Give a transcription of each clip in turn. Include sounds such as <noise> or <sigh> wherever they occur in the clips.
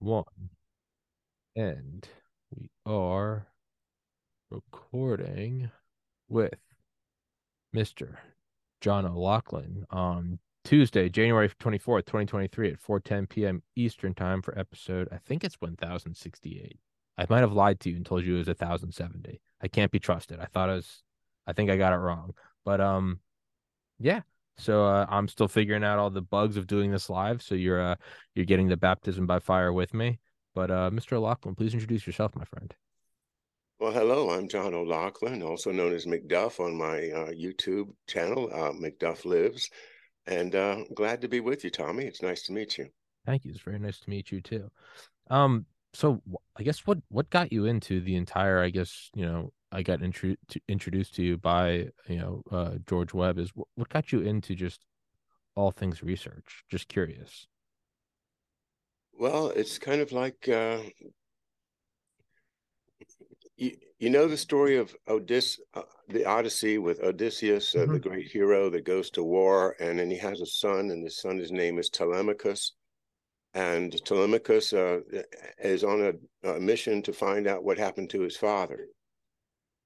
one. And we are recording with Mr. John O'Loughlin on Tuesday, January 24th, 2023 at 4:10 p.m. Eastern Time for episode I think it's 1068. I might have lied to you and told you it was 1070. I can't be trusted. I thought it was I think I got it wrong. But um yeah, so uh, I'm still figuring out all the bugs of doing this live. So you're uh, you're getting the baptism by fire with me. But uh, Mr. O'Loughlin, please introduce yourself, my friend. Well, hello. I'm John O'Loughlin, also known as McDuff on my uh, YouTube channel, uh, McDuff Lives, and uh, glad to be with you, Tommy. It's nice to meet you. Thank you. It's very nice to meet you too. Um, so I guess what what got you into the entire, I guess you know, I got intro- to, introduced to you by you know uh, George Webb is what, what got you into just all things research? Just curious. Well, it's kind of like uh, you, you know the story of Odysseus, uh, the Odyssey with Odysseus, uh, mm-hmm. the great hero that goes to war, and then he has a son, and the son, his name is Telemachus, and Telemachus uh, is on a, a mission to find out what happened to his father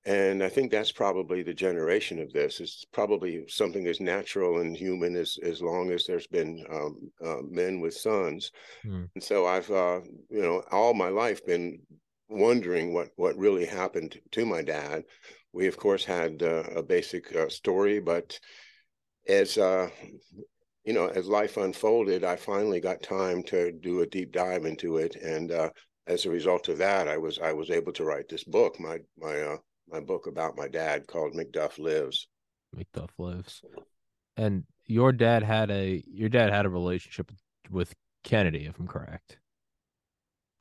and I think that's probably the generation of this. It's probably something as natural and human as as long as there's been um, uh, men with sons. Mm. And so I've, uh, you know, all my life been wondering what what really happened to my dad. We of course had uh, a basic uh, story, but as uh, you know, as life unfolded, I finally got time to do a deep dive into it, and uh, as a result of that, I was I was able to write this book. My my my book about my dad called McDuff Lives. McDuff Lives. And your dad had a your dad had a relationship with Kennedy, if I'm correct.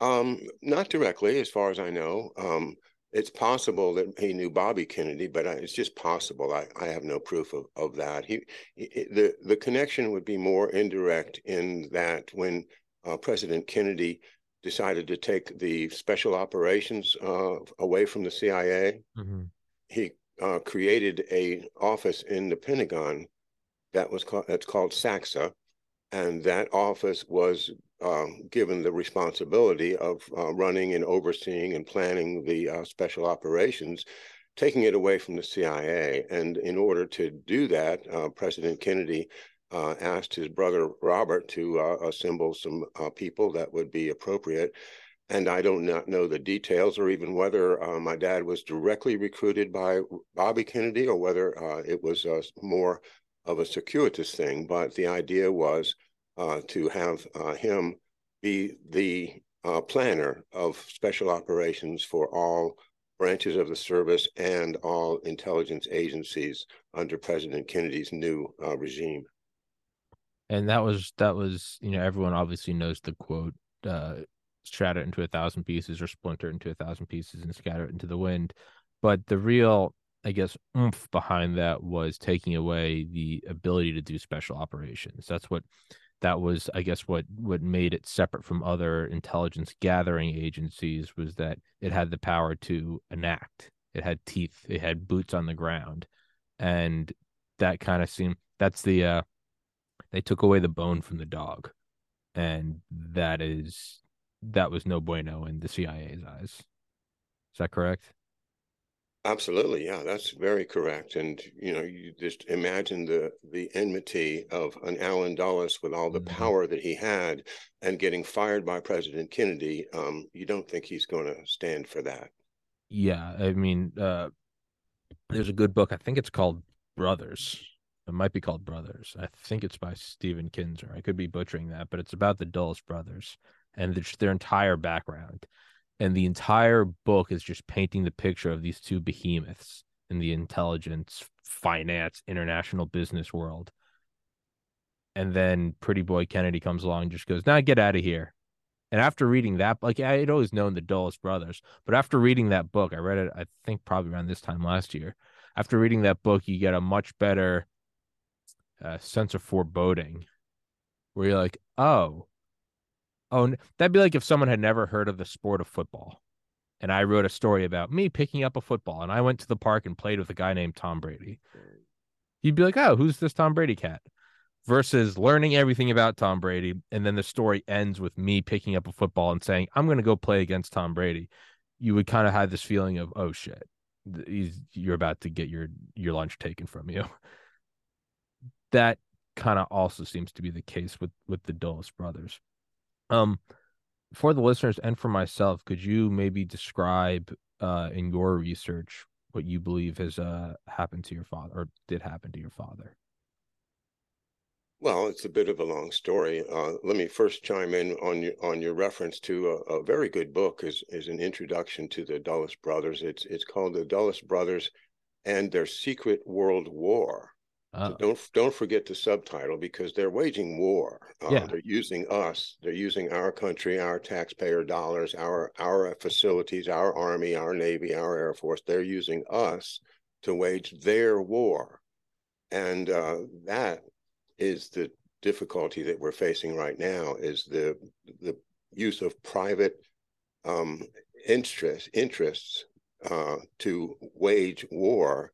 Um, not directly, as far as I know. Um, it's possible that he knew Bobby Kennedy, but I, it's just possible. I, I have no proof of, of that. He, he, the the connection would be more indirect in that when uh, President Kennedy decided to take the special operations uh, away from the CIA. Mm-hmm. He uh, created a office in the Pentagon that was called that's called SACSA, and that office was uh, given the responsibility of uh, running and overseeing and planning the uh, special operations. Taking it away from the CIA. And in order to do that, uh, President Kennedy uh, asked his brother Robert to uh, assemble some uh, people that would be appropriate. And I do not know the details or even whether uh, my dad was directly recruited by Bobby Kennedy or whether uh, it was uh, more of a circuitous thing. But the idea was to have him be the planner of special operations for all branches of the service and all intelligence agencies under President Kennedy's new regime and that was that was you know everyone obviously knows the quote uh shatter it into a thousand pieces or splinter into a thousand pieces and scatter it into the wind. But the real i guess oomph behind that was taking away the ability to do special operations. That's what that was i guess what what made it separate from other intelligence gathering agencies was that it had the power to enact. It had teeth. It had boots on the ground. And that kind of seemed that's the uh they took away the bone from the dog, and that is that was no bueno in the CIA's eyes. Is that correct? Absolutely, yeah, that's very correct. And you know, you just imagine the the enmity of an Allen Dulles with all the mm-hmm. power that he had, and getting fired by President Kennedy. Um, you don't think he's going to stand for that? Yeah, I mean, uh, there's a good book. I think it's called Brothers it might be called Brothers. I think it's by Stephen Kinzer. I could be butchering that, but it's about the Dulles brothers and their, their entire background. And the entire book is just painting the picture of these two behemoths in the intelligence, finance, international business world. And then Pretty Boy Kennedy comes along and just goes, "Now nah, get out of here." And after reading that, like I had always known the Dulles brothers, but after reading that book, I read it, I think probably around this time last year. After reading that book, you get a much better uh, sense of foreboding where you're like, oh, oh, that'd be like if someone had never heard of the sport of football. And I wrote a story about me picking up a football and I went to the park and played with a guy named Tom Brady. You'd be like, oh, who's this Tom Brady cat? versus learning everything about Tom Brady and then the story ends with me picking up a football and saying I'm going to go play against Tom Brady. You would kind of have this feeling of oh shit, you're about to get your your lunch taken from you. That kind of also seems to be the case with with the Dulles brothers. Um, for the listeners and for myself, could you maybe describe uh in your research what you believe has uh happened to your father or did happen to your father? Well, it's a bit of a long story. Uh, let me first chime in on your on your reference to a, a, very good book is is an introduction to the Dulles brothers. It's it's called the Dulles brothers and their secret world war. So oh. don't don't forget the subtitle because they're waging war. Uh, yeah. They're using us. They're using our country, our taxpayer dollars, our our facilities, our army, our navy, our air force. They're using us to wage their war, and uh, that is the difficulty that we're facing right now is the the use of private um, interest interests uh, to wage war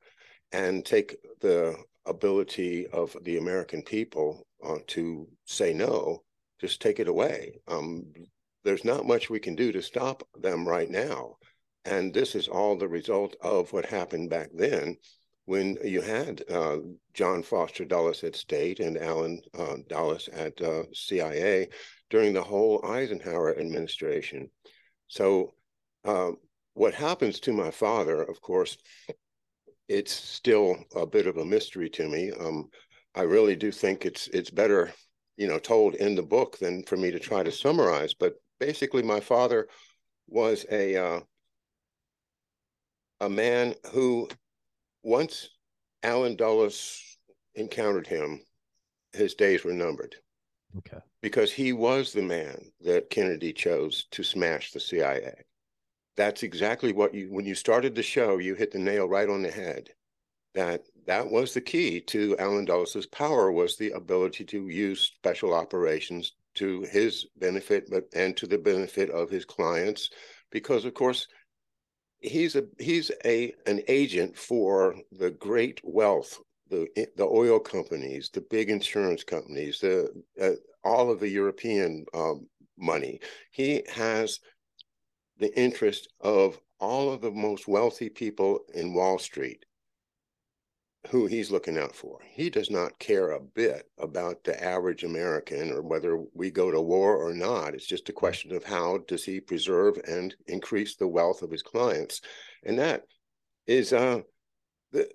and take the ability of the American people uh, to say no, just take it away. Um, there's not much we can do to stop them right now. And this is all the result of what happened back then when you had uh, John Foster Dulles at State and Allen uh, Dulles at uh, CIA during the whole Eisenhower administration. So, um, what happens to my father, of course, it's still a bit of a mystery to me. Um, I really do think it's it's better, you know, told in the book than for me to try to summarize. But basically, my father was a uh, a man who once Allen Dulles encountered him, his days were numbered. Okay. Because he was the man that Kennedy chose to smash the CIA. That's exactly what you when you started the show, you hit the nail right on the head. That that was the key to Allen Dulles's power was the ability to use special operations to his benefit, but and to the benefit of his clients, because of course he's a he's a an agent for the great wealth the the oil companies the big insurance companies the uh, all of the european um, money he has the interest of all of the most wealthy people in wall street who he's looking out for. He does not care a bit about the average American or whether we go to war or not. It's just a question of how does he preserve and increase the wealth of his clients, and that is uh, the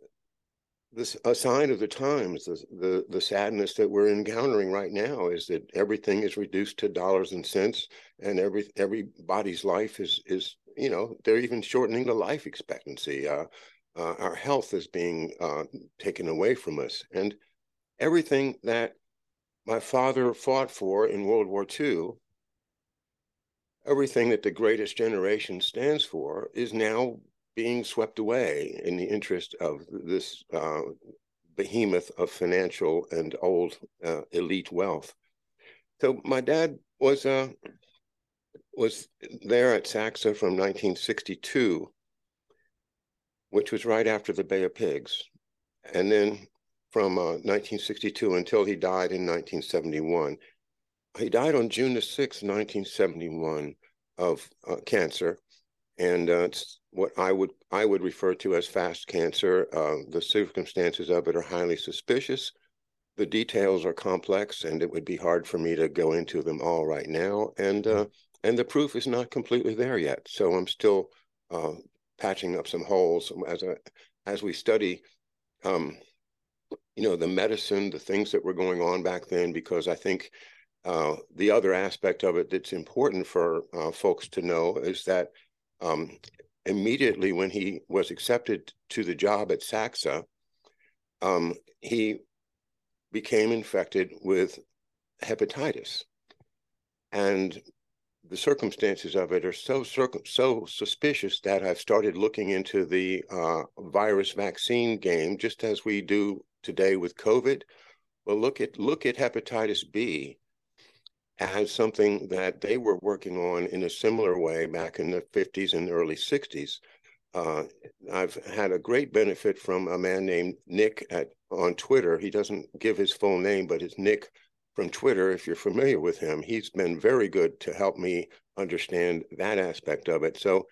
this a sign of the times. The, the the sadness that we're encountering right now is that everything is reduced to dollars and cents, and every everybody's life is is you know they're even shortening the life expectancy. Uh, uh, our health is being uh, taken away from us. And everything that my father fought for in World War II, everything that the greatest generation stands for, is now being swept away in the interest of this uh, behemoth of financial and old uh, elite wealth. So my dad was uh, was there at SACSA from 1962 which was right after the Bay of Pigs. And then from uh, 1962 until he died in 1971. He died on June the 6th, 1971 of uh, cancer. And uh, it's what I would I would refer to as fast cancer. Uh, the circumstances of it are highly suspicious. The details are complex, and it would be hard for me to go into them all right now. And uh, and the proof is not completely there yet. So I'm still uh, patching up some holes as a as we study um, you know the medicine the things that were going on back then because i think uh, the other aspect of it that's important for uh, folks to know is that um, immediately when he was accepted to the job at SACSA um, he became infected with hepatitis and the circumstances of it are so so suspicious that I've started looking into the uh, virus vaccine game, just as we do today with COVID. Well, look at look at hepatitis B as something that they were working on in a similar way back in the 50s and early 60s. uh, I've had a great benefit from a man named Nick at on Twitter. He doesn't give his full name, but it's Nick from Twitter. If you're familiar with him, he's been very good to help me understand that aspect of it. So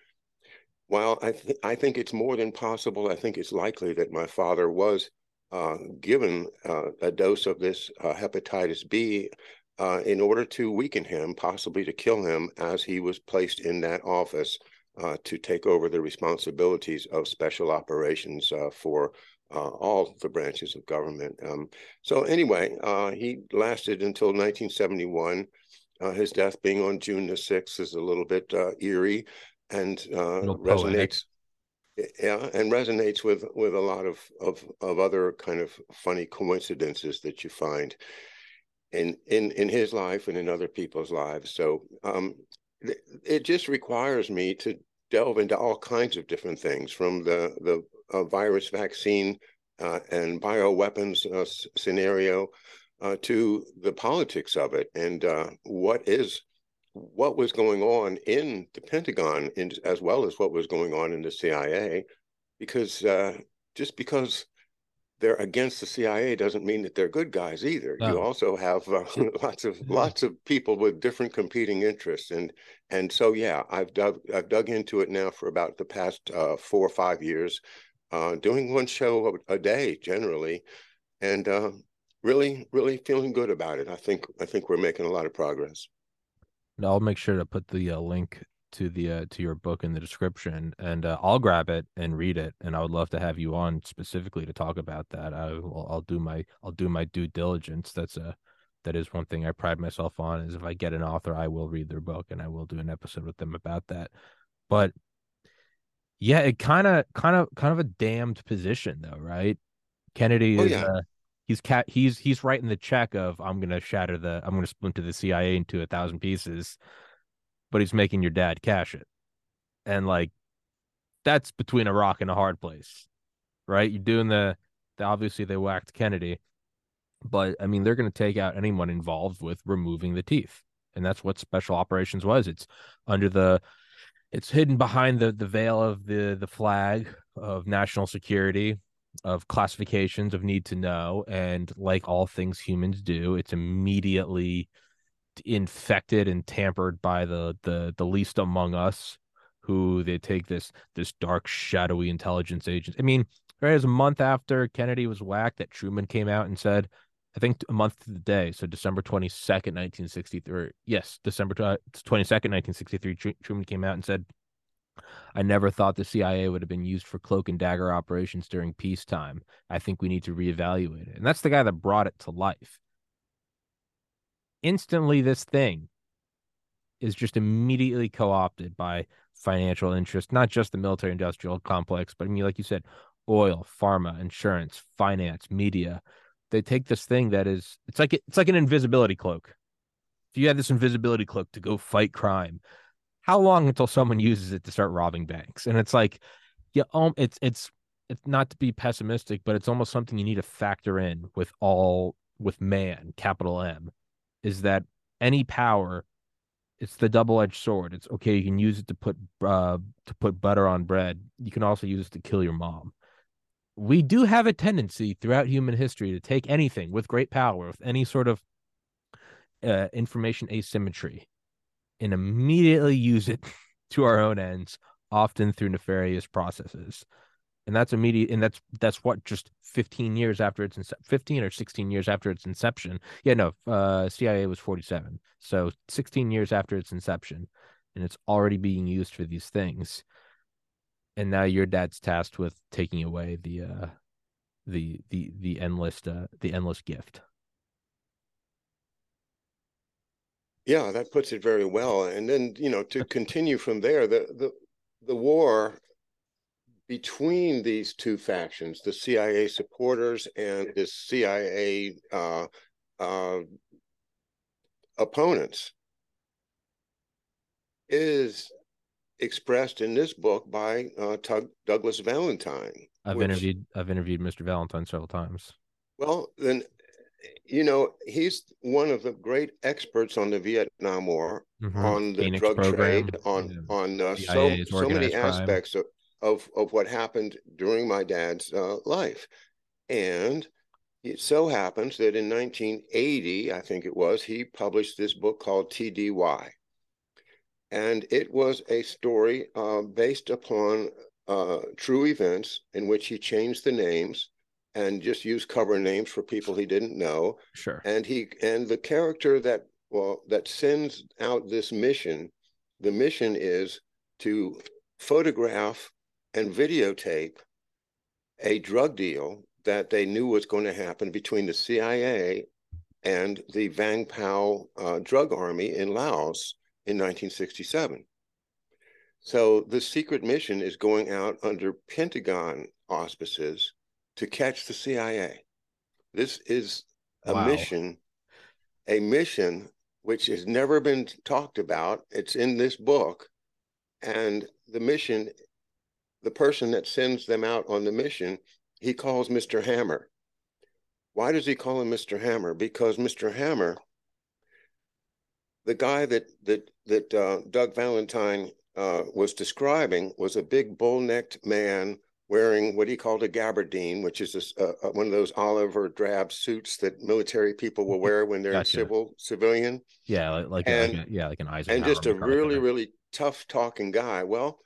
while I th- I think it's more than possible, I think it's likely that my father was uh, given uh, a dose of this uh, hepatitis B uh, in order to weaken him, possibly to kill him, as he was placed in that office uh, to take over the responsibilities of special operations uh, for uh, all the branches of government. Um, so anyway, uh, he lasted until 1971. Uh, his death being on June the 6th is a little bit eerie and resonates. Yeah, and resonates with with a lot of, of of other kind of funny coincidences that you find in in in his life and in other people's lives. So um, it just requires me to delve into all kinds of different things from the the uh, virus vaccine uh, and bioweapons uh, scenario uh, to the politics of it and uh, what is what was going on in the Pentagon in, as well as what was going on in the CIA because uh, just because they're against the CIA doesn't mean that they're good guys either. No. You also have uh, <laughs> <laughs> lots of lots of people with different competing interests, and and so yeah, I've dug I've dug into it now for about the past uh, four or five years, uh, doing one show a, a day generally, and uh, really really feeling good about it. I think I think we're making a lot of progress. I'll make sure to put the uh, link to the uh, to your book in the description, and uh, I'll grab it and read it. And I would love to have you on specifically to talk about that. I will, I'll do my I'll do my due diligence. That's a that is one thing I pride myself on. Is if I get an author, I will read their book and I will do an episode with them about that. But yeah, it kind of kind of kind of a damned position though, right? Kennedy oh, is. Yeah. Uh, he's cat he's he's writing the check of I'm gonna shatter the I'm gonna splinter the CIA into a thousand pieces but he's making your dad cash it. And like that's between a rock and a hard place. Right? You're doing the, the obviously they whacked Kennedy, but I mean they're going to take out anyone involved with removing the teeth. And that's what special operations was. It's under the it's hidden behind the the veil of the the flag of national security of classifications of need to know and like all things humans do it's immediately infected and tampered by the the the least among us who they take this this dark shadowy intelligence agent i mean right as a month after kennedy was whacked that truman came out and said i think a month to the day so december 22nd 1963 yes december 22nd 1963 truman came out and said I never thought the CIA would have been used for cloak and dagger operations during peacetime. I think we need to reevaluate it. And that's the guy that brought it to life instantly this thing is just immediately co-opted by financial interest, not just the military industrial complex, but I mean, like you said, oil, pharma, insurance, finance, media. They take this thing that is it's like it's like an invisibility cloak. If you had this invisibility cloak to go fight crime, how long until someone uses it to start robbing banks? And it's like, yeah, um, it's it's it's not to be pessimistic, but it's almost something you need to factor in with all with man, capital M is that any power it's the double-edged sword. It's okay you can use it to put uh to put butter on bread. You can also use it to kill your mom. We do have a tendency throughout human history to take anything with great power with any sort of uh, information asymmetry and immediately use it <laughs> to our own ends often through nefarious processes and that's immediate and that's that's what just 15 years after its ince- 15 or 16 years after its inception. Yeah no uh cia was 47 so 16 years after its inception and it's already being used for these things. And now your dad's tasked with taking away the uh the the the endless uh the endless gift. Yeah that puts it very well. And then you know to continue from there the the the war between these two factions, the CIA supporters and the CIA uh, uh, opponents, is expressed in this book by uh, Tug- Douglas Valentine. I've which, interviewed I've interviewed Mr. Valentine several times. Well, then you know he's one of the great experts on the Vietnam War, mm-hmm. on the Phoenix drug program. trade, on yeah. on uh, so so many aspects of of of what happened during my dad's uh, life, and it so happens that in 1980, I think it was, he published this book called TDY, and it was a story uh, based upon uh, true events in which he changed the names and just used cover names for people he didn't know. Sure. And he and the character that well that sends out this mission, the mission is to photograph and videotape a drug deal that they knew was going to happen between the CIA and the Vang Pao uh, drug army in Laos in 1967. So the secret mission is going out under Pentagon auspices to catch the CIA. This is a wow. mission, a mission which has never been talked about. It's in this book. And the mission, the person that sends them out on the mission, he calls Mr. Hammer. Why does he call him Mr. Hammer? Because Mr. Hammer, the guy that that that uh, Doug Valentine uh, was describing was a big bull-necked man wearing what he called a gabardine, which is a, one of those olive or drab suits that military people will wear when they're gotcha. civil civilian. Yeah, like, like, and, like a, yeah, like an Eisenhower. And just a really, really tough talking guy. Well,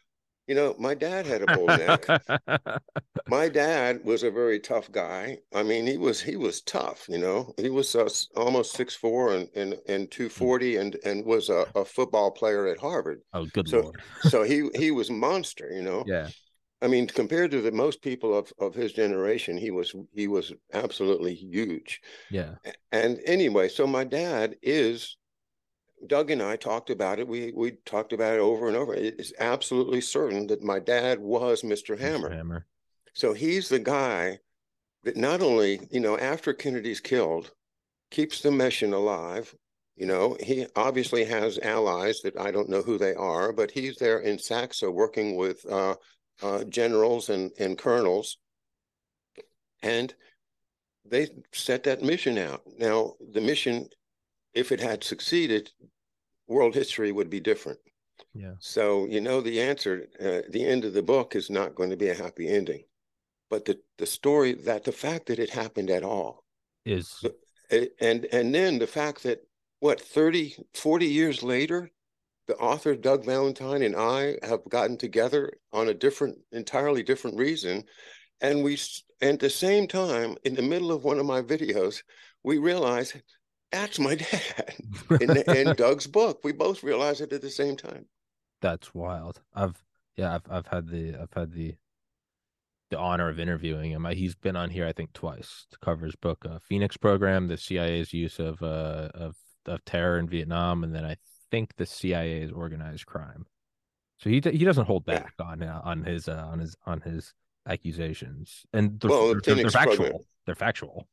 you know, my dad had a bull neck. <laughs> my dad was a very tough guy. I mean, he was he was tough. You know, he was uh, almost six four and and and two forty, and and was a, a football player at Harvard. Oh, good so, lord! so he <laughs> he was monster. You know. Yeah. I mean, compared to the most people of, of his generation, he was he was absolutely huge. Yeah. And anyway, so my dad is Doug and I talked about it. We we talked about it over and over. It is absolutely certain that my dad was Mr. Hammer. Mr. Hammer. So he's the guy that not only, you know, after Kennedy's killed, keeps the mission alive. You know, he obviously has allies that I don't know who they are, but he's there in SACSA working with uh, uh, generals and, and colonels. And they set that mission out. Now, the mission if it had succeeded, world history would be different. Yeah. So you know the answer. Uh, the end of the book is not going to be a happy ending, but the the story that the fact that it happened at all is and and then the fact that what 30 40 years later the author doug valentine and i have gotten together on a different entirely different reason and we at the same time in the middle of one of my videos we realize that's my <laughs> dad in, in <laughs> Doug's book. We both realized it at the same time. That's wild. I've yeah, I've I've had the I've had the the honor of interviewing him. He's been on here I think twice to cover his book, uh, Phoenix Program, the CIA's use of uh of of terror in Vietnam, and then I think the CIA's organized crime. So he he doesn't hold back yeah. on uh, on his uh, on his on his accusations, and they're, well, they're, they're factual. Program. They're factual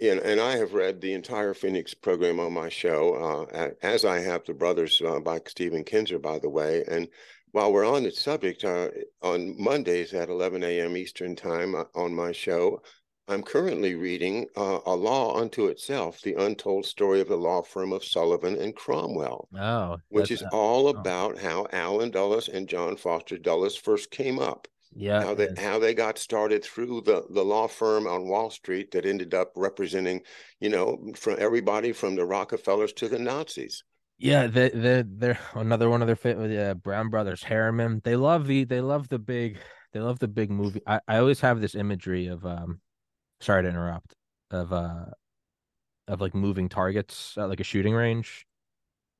and, and I have read the entire Phoenix program on my show, uh, as I have the Brothers uh, by Stephen Kinzer, by the way. And while we're on the subject, uh, on Mondays at 11 a.m. Eastern Time uh, on my show, I'm currently reading uh, A Law Unto Itself, the untold story of the law firm of Sullivan and Cromwell. Oh, which is all oh. about how Allen Dulles and John Foster Dulles first came up yeah how they how they got started through the the law firm on wall street that ended up representing you know from everybody from the rockefellers to the nazis. Yeah they they they're <laughs> another one of their favorite yeah, brown brothers harriman. They love the they love the big they love the big movie. I, I always have this imagery of um sorry to interrupt of uh of like moving targets at like a shooting range.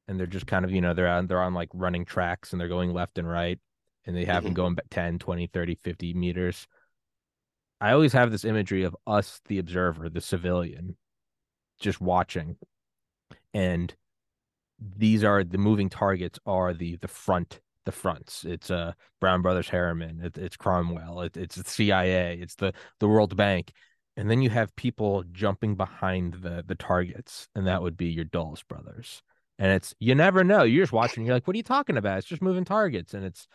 And they're just kind of you know they're on they're on like running tracks and they're going left and right and they have mm-hmm. them going back 10, 20, 30, 50 meters. I always have this imagery of us, the observer, the civilian, just watching. And these are the moving targets are the the front the fronts. It's uh Brown Brothers Harriman, it, it's Cromwell, it, it's the CIA, it's the the World Bank. And then you have people jumping behind the the targets, and that would be your Dulles brothers. And it's you never know. You're just watching, you're like, what are you talking about? It's just moving targets. And it's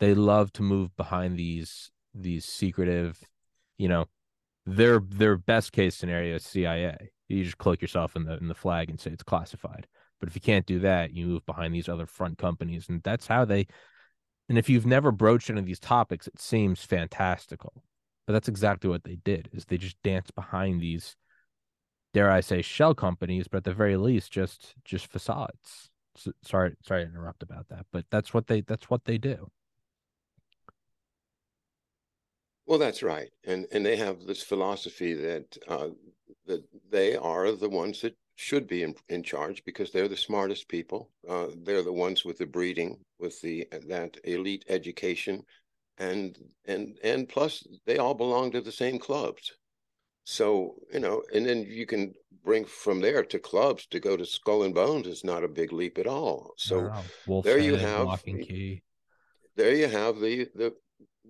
they love to move behind these these secretive, you know, their their best case scenario is CIA. You just cloak yourself in the in the flag and say it's classified. But if you can't do that, you move behind these other front companies, and that's how they And if you've never broached any of these topics, it seems fantastical. But that's exactly what they did is they just danced behind these, dare I say, shell companies, but at the very least, just just facades. So, sorry, sorry to interrupt about that, but that's what they that's what they do. Well, that's right, and and they have this philosophy that uh, that they are the ones that should be in, in charge because they're the smartest people. Uh, they're the ones with the breeding, with the that elite education, and and and plus they all belong to the same clubs. So you know, and then you can bring from there to clubs to go to Skull and Bones is not a big leap at all. So there you have there you have the the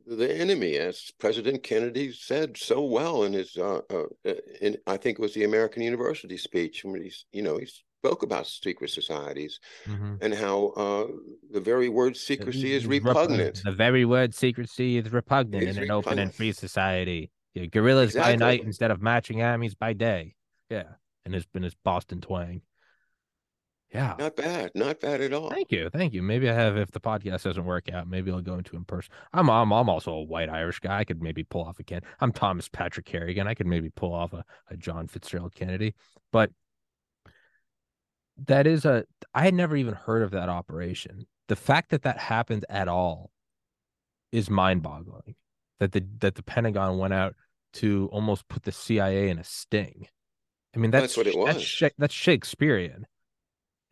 the enemy, as President Kennedy said so well in his, uh, uh, in I think it was the American University speech, when he's, you know, he spoke about secret societies mm-hmm. and how uh, the very word secrecy is repugnant. The very word secrecy is repugnant in an open and free society. Yeah, guerrillas exactly. by night instead of matching armies by day. Yeah, and his been his Boston twang. Yeah. Not bad. Not bad at all. Thank you. Thank you. Maybe I have if the podcast doesn't work out, maybe I'll go into in person. I'm I'm I'm also a white Irish guy. I could maybe pull off a can. I'm Thomas Patrick Harrigan. I could maybe pull off a, a John Fitzgerald Kennedy. But that is a I had never even heard of that operation. The fact that that happened at all is mind-boggling. That the that the Pentagon went out to almost put the CIA in a sting. I mean that's, that's what it was. That's, that's Shakespearean.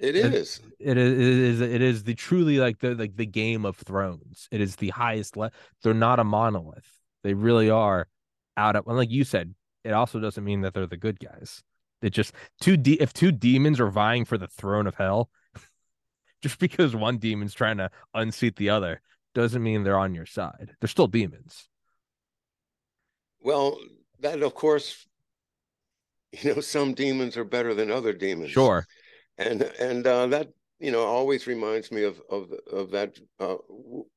It is. It is. It is. It is the truly like the like the Game of Thrones. It is the highest. Le- they're not a monolith. They really are out of. And like you said, it also doesn't mean that they're the good guys. It just two de- if two demons are vying for the throne of hell, <laughs> just because one demon's trying to unseat the other doesn't mean they're on your side. They're still demons. Well, that of course, <laughs> you know, some demons are better than other demons. Sure and and uh, that you know always reminds me of of of that uh,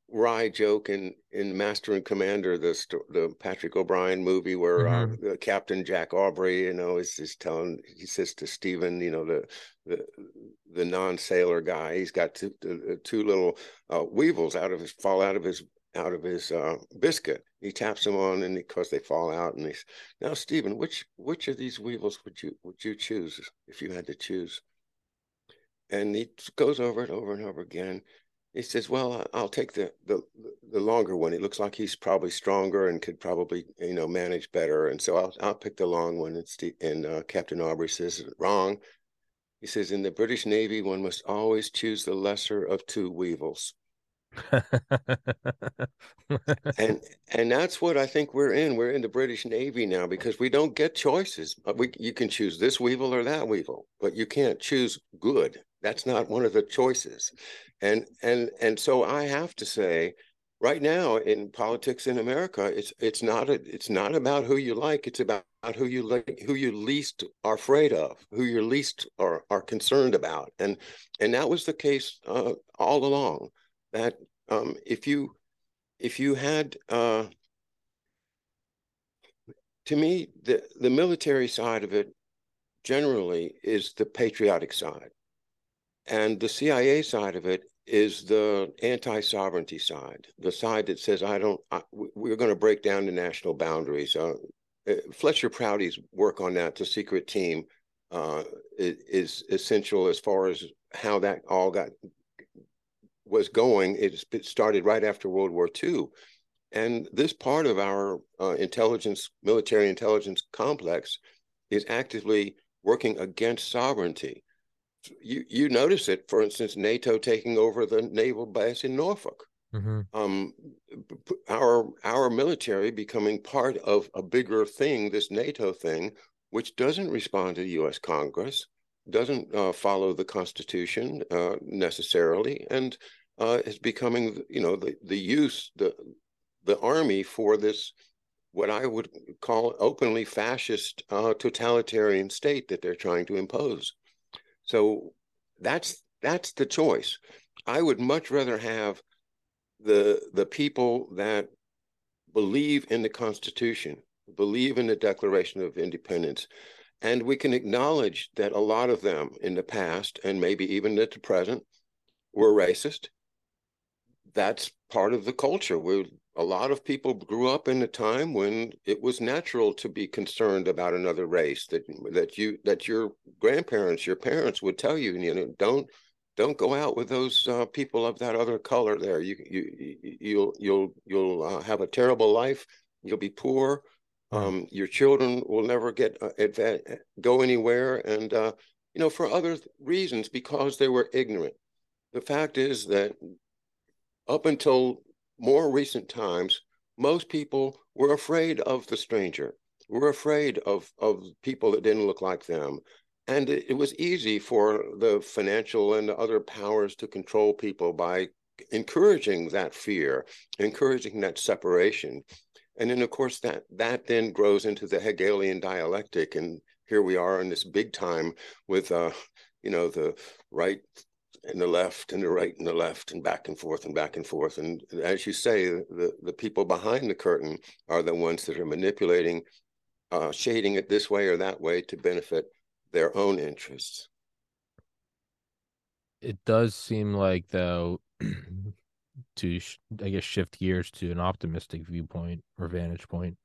wry joke in in Master and Commander, the the Patrick O'Brian movie where uh, mm-hmm. uh, Captain Jack Aubrey, you know, is is telling he says to Stephen, you know, the the the non sailor guy, he's got two two little uh, weevils out of his fall out of his out of his uh, biscuit. He taps them on, and because they fall out, and he's now Stephen, which which of these weevils would you would you choose if you had to choose? And he goes over it over and over again. He says, "Well, I'll take the the the longer one. It looks like he's probably stronger and could probably you know manage better, and so I'll I'll pick the long one." And, Steve, and uh, Captain Aubrey says, "Wrong." He says, "In the British Navy, one must always choose the lesser of two weevils." and and that's what I think we're in. We're in the British Navy now because we don't get choices. We you can choose this weevil or that weevil, but you can't choose good. That's not one of the choices. And and and so I have to say, right now in politics in America, it's it's not a, it's not about who you like. It's about who you like, who you least are afraid of, who you're least are are concerned about. And and that was the case uh, all along. That um, if you if you had uh, to me the the military side of it generally is the patriotic side and the CIA side of it is the anti-sovereignty side, the side that says, "I don't. I, we're going to break down the national boundaries." Uh, uh, Fletcher Prouty's work on that, the secret team, uh, is, essential as far as how that all got was going. It started right after World War II, and this part of our uh, intelligence, military intelligence complex, is actively working against sovereignty you you notice it, for instance, NATO taking over the naval base in Norfolk. Mm-hmm. Um, our our military becoming part of a bigger thing, this NATO thing, which doesn't respond to the U.S. Congress, doesn't uh, follow the Constitution uh, necessarily, and uh, is becoming, you know, the the use the the army for this what I would call openly fascist uh, totalitarian state that they're trying to impose. So that's that's the choice. I would much rather have the the people that believe in the Constitution, believe in the Declaration of Independence, and we can acknowledge that a lot of them in the past and maybe even at the present were racist. that's part of the culture. We a lot of people grew up in a time when it was natural to be concerned about another race. That that you that your grandparents, your parents would tell you, you know, don't don't go out with those uh, people of that other color. There, you you you'll you'll you'll uh, have a terrible life. You'll be poor. Um, your children will never get uh, adva- go anywhere, and uh, you know for other reasons because they were ignorant. The fact is that up until more recent times, most people were afraid of the stranger, were afraid of, of people that didn't look like them. And it, it was easy for the financial and other powers to control people by encouraging that fear, encouraging that separation. And then, of course, that that then grows into the Hegelian dialectic. And here we are in this big time with, uh, you know, the right and the left and the right and the left and back and forth and back and forth. And as you say, the, the people behind the curtain are the ones that are manipulating, uh, shading it this way or that way to benefit their own interests. It does seem like, though, <clears throat> to I guess shift gears to an optimistic viewpoint or vantage point,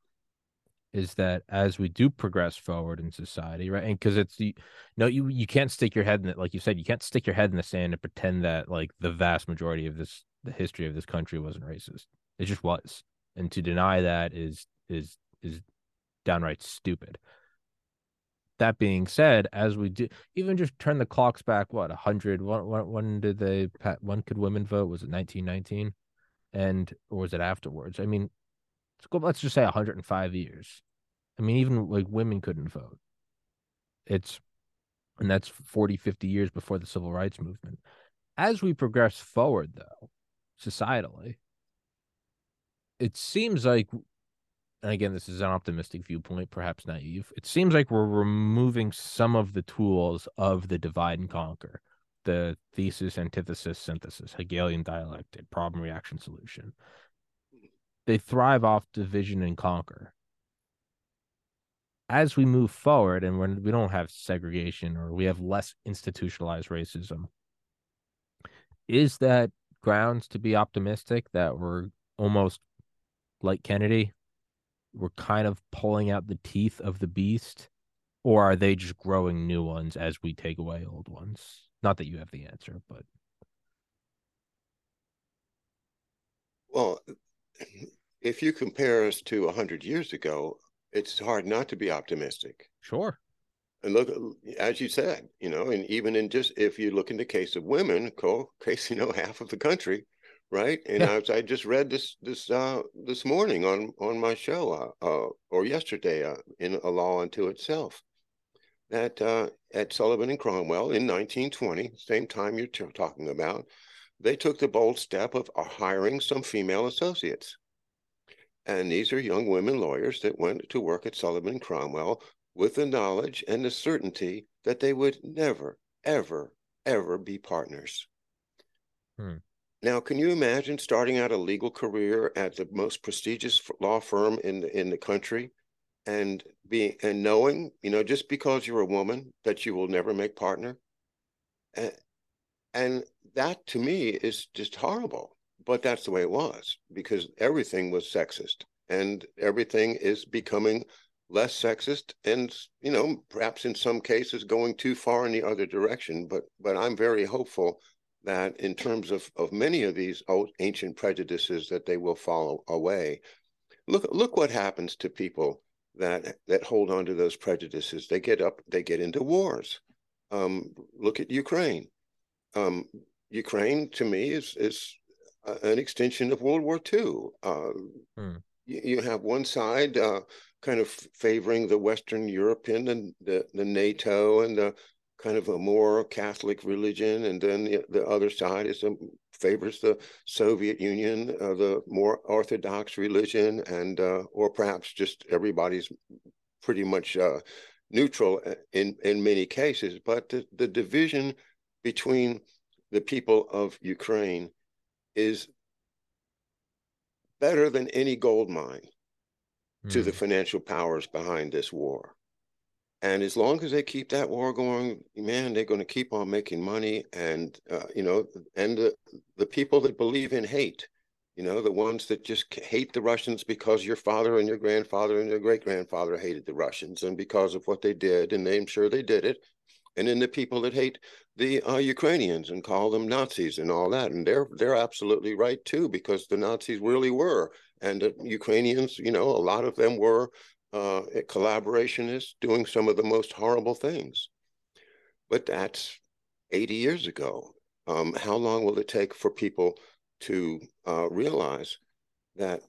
is that as we do progress forward in society, right? And because it's you no, you you can't stick your head in it, like you said, you can't stick your head in the sand and pretend that like the vast majority of this the history of this country wasn't racist. It just was. And to deny that is is is downright stupid. That being said, as we do, even just turn the clocks back, what, 100? When, when, when did they, when could women vote? Was it 1919? And, or was it afterwards? I mean, let's just say 105 years. I mean even like women couldn't vote. It's and that's 40 50 years before the civil rights movement. As we progress forward though societally it seems like and again this is an optimistic viewpoint perhaps naive it seems like we're removing some of the tools of the divide and conquer the thesis antithesis synthesis hegelian dialectic problem reaction solution they thrive off division and conquer. As we move forward and when we don't have segregation or we have less institutionalized racism, is that grounds to be optimistic that we're almost like Kennedy? We're kind of pulling out the teeth of the beast, or are they just growing new ones as we take away old ones? Not that you have the answer, but well, if you compare us to 100 years ago, it's hard not to be optimistic. Sure. And look, as you said, you know, and even in just if you look in the case of women, co <laughs> case, you know, half of the country, right? And. I, I just read this this uh, this morning on on my show uh, uh, or yesterday uh, in a law unto itself that uh, at Sullivan and Cromwell in 1920, same time you're t- talking about, they took the bold step of uh, hiring some female associates and these are young women lawyers that went to work at Sullivan and Cromwell with the knowledge and the certainty that they would never, ever, ever be partners. Hmm. Now, can you imagine starting out a legal career at the most prestigious law firm in the, in the country and being and knowing, you know, just because you're a woman that you will never make partner? And, and that to me is just horrible but that's the way it was because everything was sexist and everything is becoming less sexist and you know perhaps in some cases going too far in the other direction. But but i'm very hopeful that in terms of of many of these old ancient prejudices that they will follow away. Look look what happens to people that that hold on to those prejudices. They get up they get into wars. Um, look at ukraine. Um, ukraine to me is is an extension of World War II. Uh, hmm. you, you, have one side uh, kind of favoring the Western European and the, the NATO and the kind of a more Catholic religion, and then the, the other side is a, um, favors the Soviet Union, uh, the more Orthodox religion, and uh, or perhaps just everybody's pretty much uh, neutral uh, in in many cases. But the, the division between the people of Ukraine is better than any gold mine mm. to the hmm. financial powers behind this war. and as long as they keep that war going, man, they're going to keep on making money. And uh, you know, and the the people that believe in hate, you know, the ones that just hate the Russians because your father and your grandfather and your great grandfather hated the Russians, and because of what they did, and I'm sure they did it. And then the people that hate the uh, Ukrainians and call them Nazis and all that, and they're they're absolutely right too, because the Nazis really were, and the Ukrainians, you know, a lot of them were uh, collaborationists doing some of the most horrible things. But that's 80 years ago. Um, how long will it take for people to uh, realize that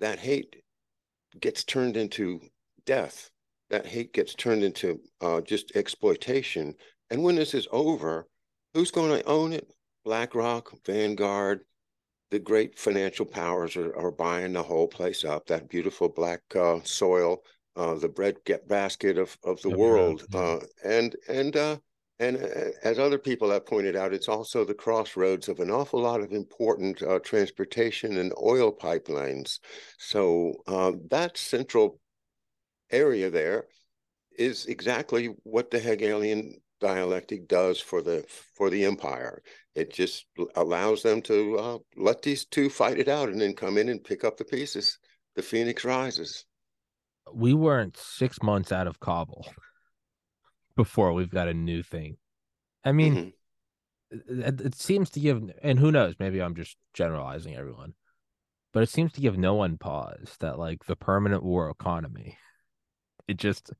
that hate gets turned into death? That hate gets turned into uh, just exploitation. And when this is over, who's going to own it? BlackRock, Vanguard, the great financial powers are, are buying the whole place up. That beautiful black uh, soil, uh, the bread get basket of of the world, yeah. uh, and and uh, and uh, as other people have pointed out, it's also the crossroads of an awful lot of important uh, transportation and oil pipelines. So that central area there is exactly what the Hegelian dialectic does for the for the empire. It just allows them to uh, let these two fight it out and then come in and pick up the pieces. The phoenix rises. We weren't six months out of Kabul before we've got a new thing. I mean, mm-hmm. it, it seems to give, and who knows, maybe I'm just generalizing everyone, but it seems to give no one pause that like the permanent war economy, it just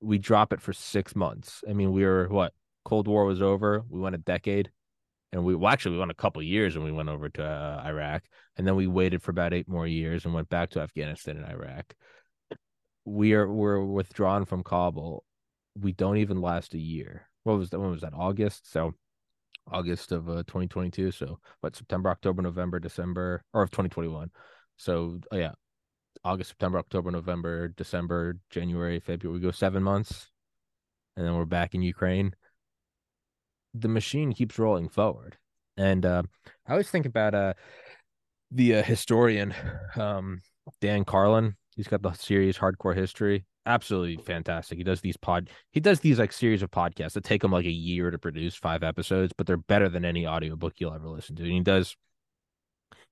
we drop it for six months. I mean, we were what Cold War was over. We went a decade and we well, actually we went a couple years and we went over to uh, Iraq, and then we waited for about eight more years and went back to Afghanistan and Iraq. We are we're withdrawn from Kabul. We don't even last a year. What was that? When was that? August. So August of uh, 2022. So what? September, October, November, December, or of 2021. So oh, yeah, August, September, October, November, December, January, February. We go seven months, and then we're back in Ukraine the machine keeps rolling forward. And uh, I always think about uh, the uh, historian um, Dan Carlin. He's got the series Hardcore History. Absolutely fantastic. He does these pod. He does these like series of podcasts that take him like a year to produce five episodes, but they're better than any audiobook you'll ever listen to. And he does.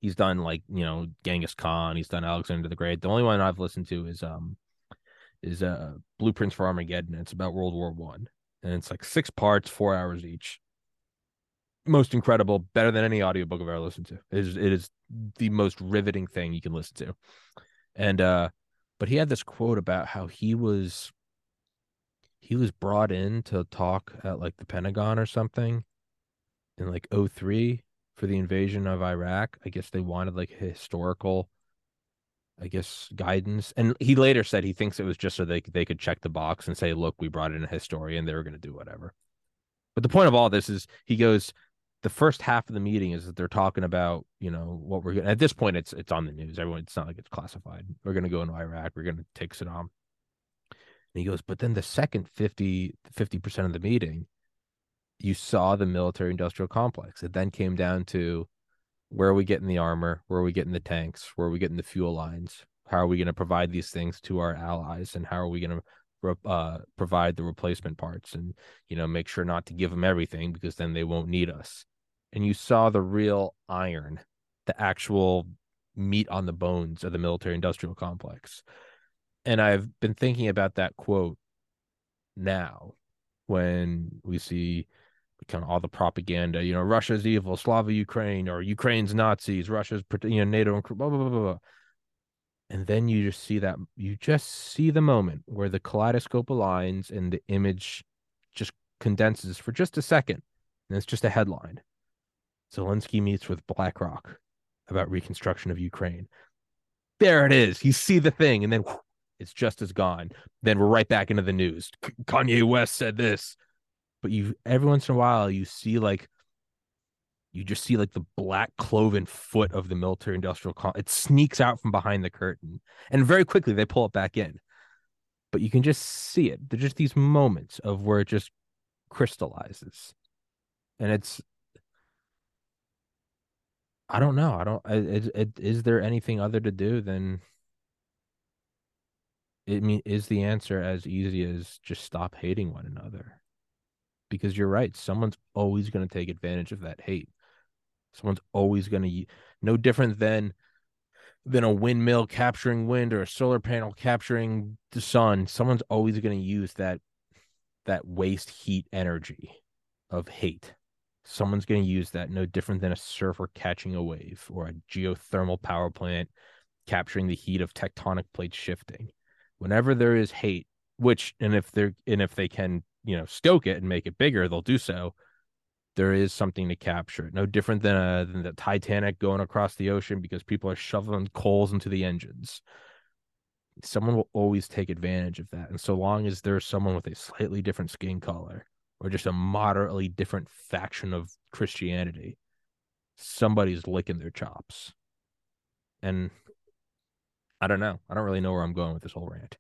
He's done like you know Genghis Khan. He's done Alexander the Great. The only one I've listened to is um is uh Blueprints for Armageddon. It's about World War One and it's like six parts, four hours each. Most incredible, better than any audiobook I've ever listened to. It is it is the most riveting thing you can listen to. And uh but he had this quote about how he was he was brought in to talk at like the Pentagon or something in like 03 for the invasion of Iraq. I guess they wanted like historical I guess guidance. And he later said he thinks it was just so they they could check the box and say, "Look, we brought in a historian. They were going to do whatever." But the point of all this is, he goes, the first half of the meeting is that they're talking about, you know, what we're going. At this point, it's it's on the news. Everyone, it's not like it's classified. We're going to go into Iraq. We're going to take Saddam. And he goes, but then the second 50 percent of the meeting, you saw the military industrial complex. It then came down to where are we getting the armor? Where are we getting the tanks? Where are we getting the fuel lines? How are we going to provide these things to our allies? And how are we going to uh, provide the replacement parts? And you know, make sure not to give them everything because then they won't need us. And you saw the real iron, the actual meat on the bones of the military industrial complex. And I've been thinking about that quote now when we see kind of all the propaganda, you know, Russia's evil, Slava Ukraine, or Ukraine's Nazis, Russia's, you know, NATO, and blah, blah, blah, blah. And then you just see that, you just see the moment where the kaleidoscope aligns and the image just condenses for just a second. And it's just a headline. Zelensky meets with BlackRock about reconstruction of Ukraine. There it is. You see the thing, and then it's just as gone. Then we're right back into the news. Kanye West said this but you every once in a while you see like you just see like the black cloven foot of the military industrial con- it sneaks out from behind the curtain and very quickly they pull it back in. But you can just see it. There's just these moments of where it just crystallizes. And it's i don't know. I don't it, it, is there anything other to do than I mean, is the answer as easy as just stop hating one another? Because you're right, someone's always going to take advantage of that hate. Someone's always going to, no different than than a windmill capturing wind or a solar panel capturing the sun. Someone's always going to use that that waste heat energy of hate. Someone's going to use that no different than a surfer catching a wave or a geothermal power plant capturing the heat of tectonic plates shifting. Whenever there is hate, which and if they're and if they can, you know, stoke it and make it bigger, they'll do so. There is something to capture. No different than a than the Titanic going across the ocean because people are shoveling coals into the engines. Someone will always take advantage of that. And so long as there's someone with a slightly different skin color or just a moderately different faction of Christianity, somebody's licking their chops. And I don't know. I don't really know where I'm going with this whole rant.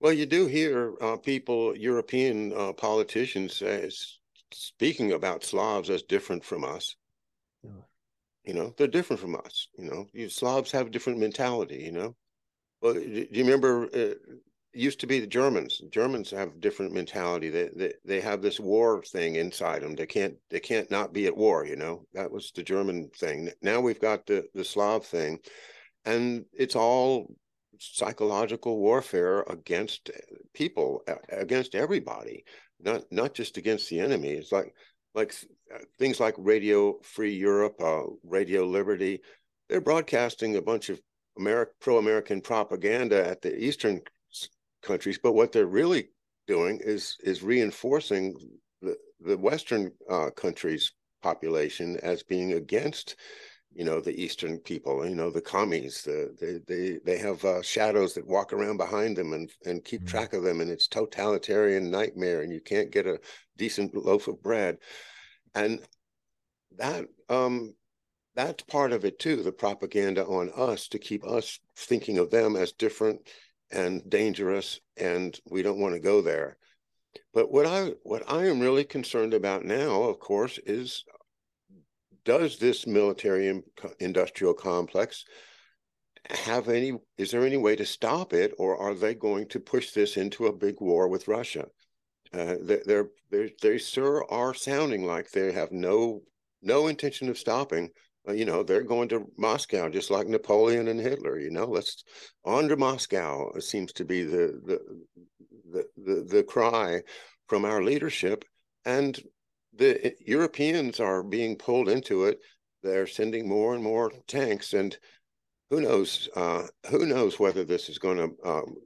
Well, you do hear uh, people, European uh, politicians, as, speaking about Slavs as different from us. Yeah. You know, they're different from us. You know, you, Slavs have a different mentality. You know, well, do you remember? Uh, used to be the Germans. Germans have different mentality. They, they they have this war thing inside them. They can't they can't not be at war. You know, that was the German thing. Now we've got the the Slav thing and it's all psychological warfare against people against everybody not not just against the enemy. It's like like uh, things like radio free europe uh, radio liberty they're broadcasting a bunch of American pro-american propaganda at the eastern countries but what they're really doing is is reinforcing the the western uh, countries population as being against you know the eastern people you know the commies the, they they they have uh, shadows that walk around behind them and and keep mm-hmm. track of them and it's totalitarian nightmare and you can't get a decent loaf of bread and that um that's part of it too the propaganda on us to keep us thinking of them as different and dangerous and we don't want to go there but what i what i am really concerned about now of course is does this military industrial complex have any is there any way to stop it or are they going to push this into a big war with russia? Uh, they're, they're they sure are sounding like they have no no intention of stopping. Uh, you know they're going to moscow just like napoleon and hitler you know? Let's on to moscow seems to be the the the the, the cry from our leadership and the Europeans are being pulled into it. They're sending more and more tanks, and who knows? Uh, who knows whether this is going to um,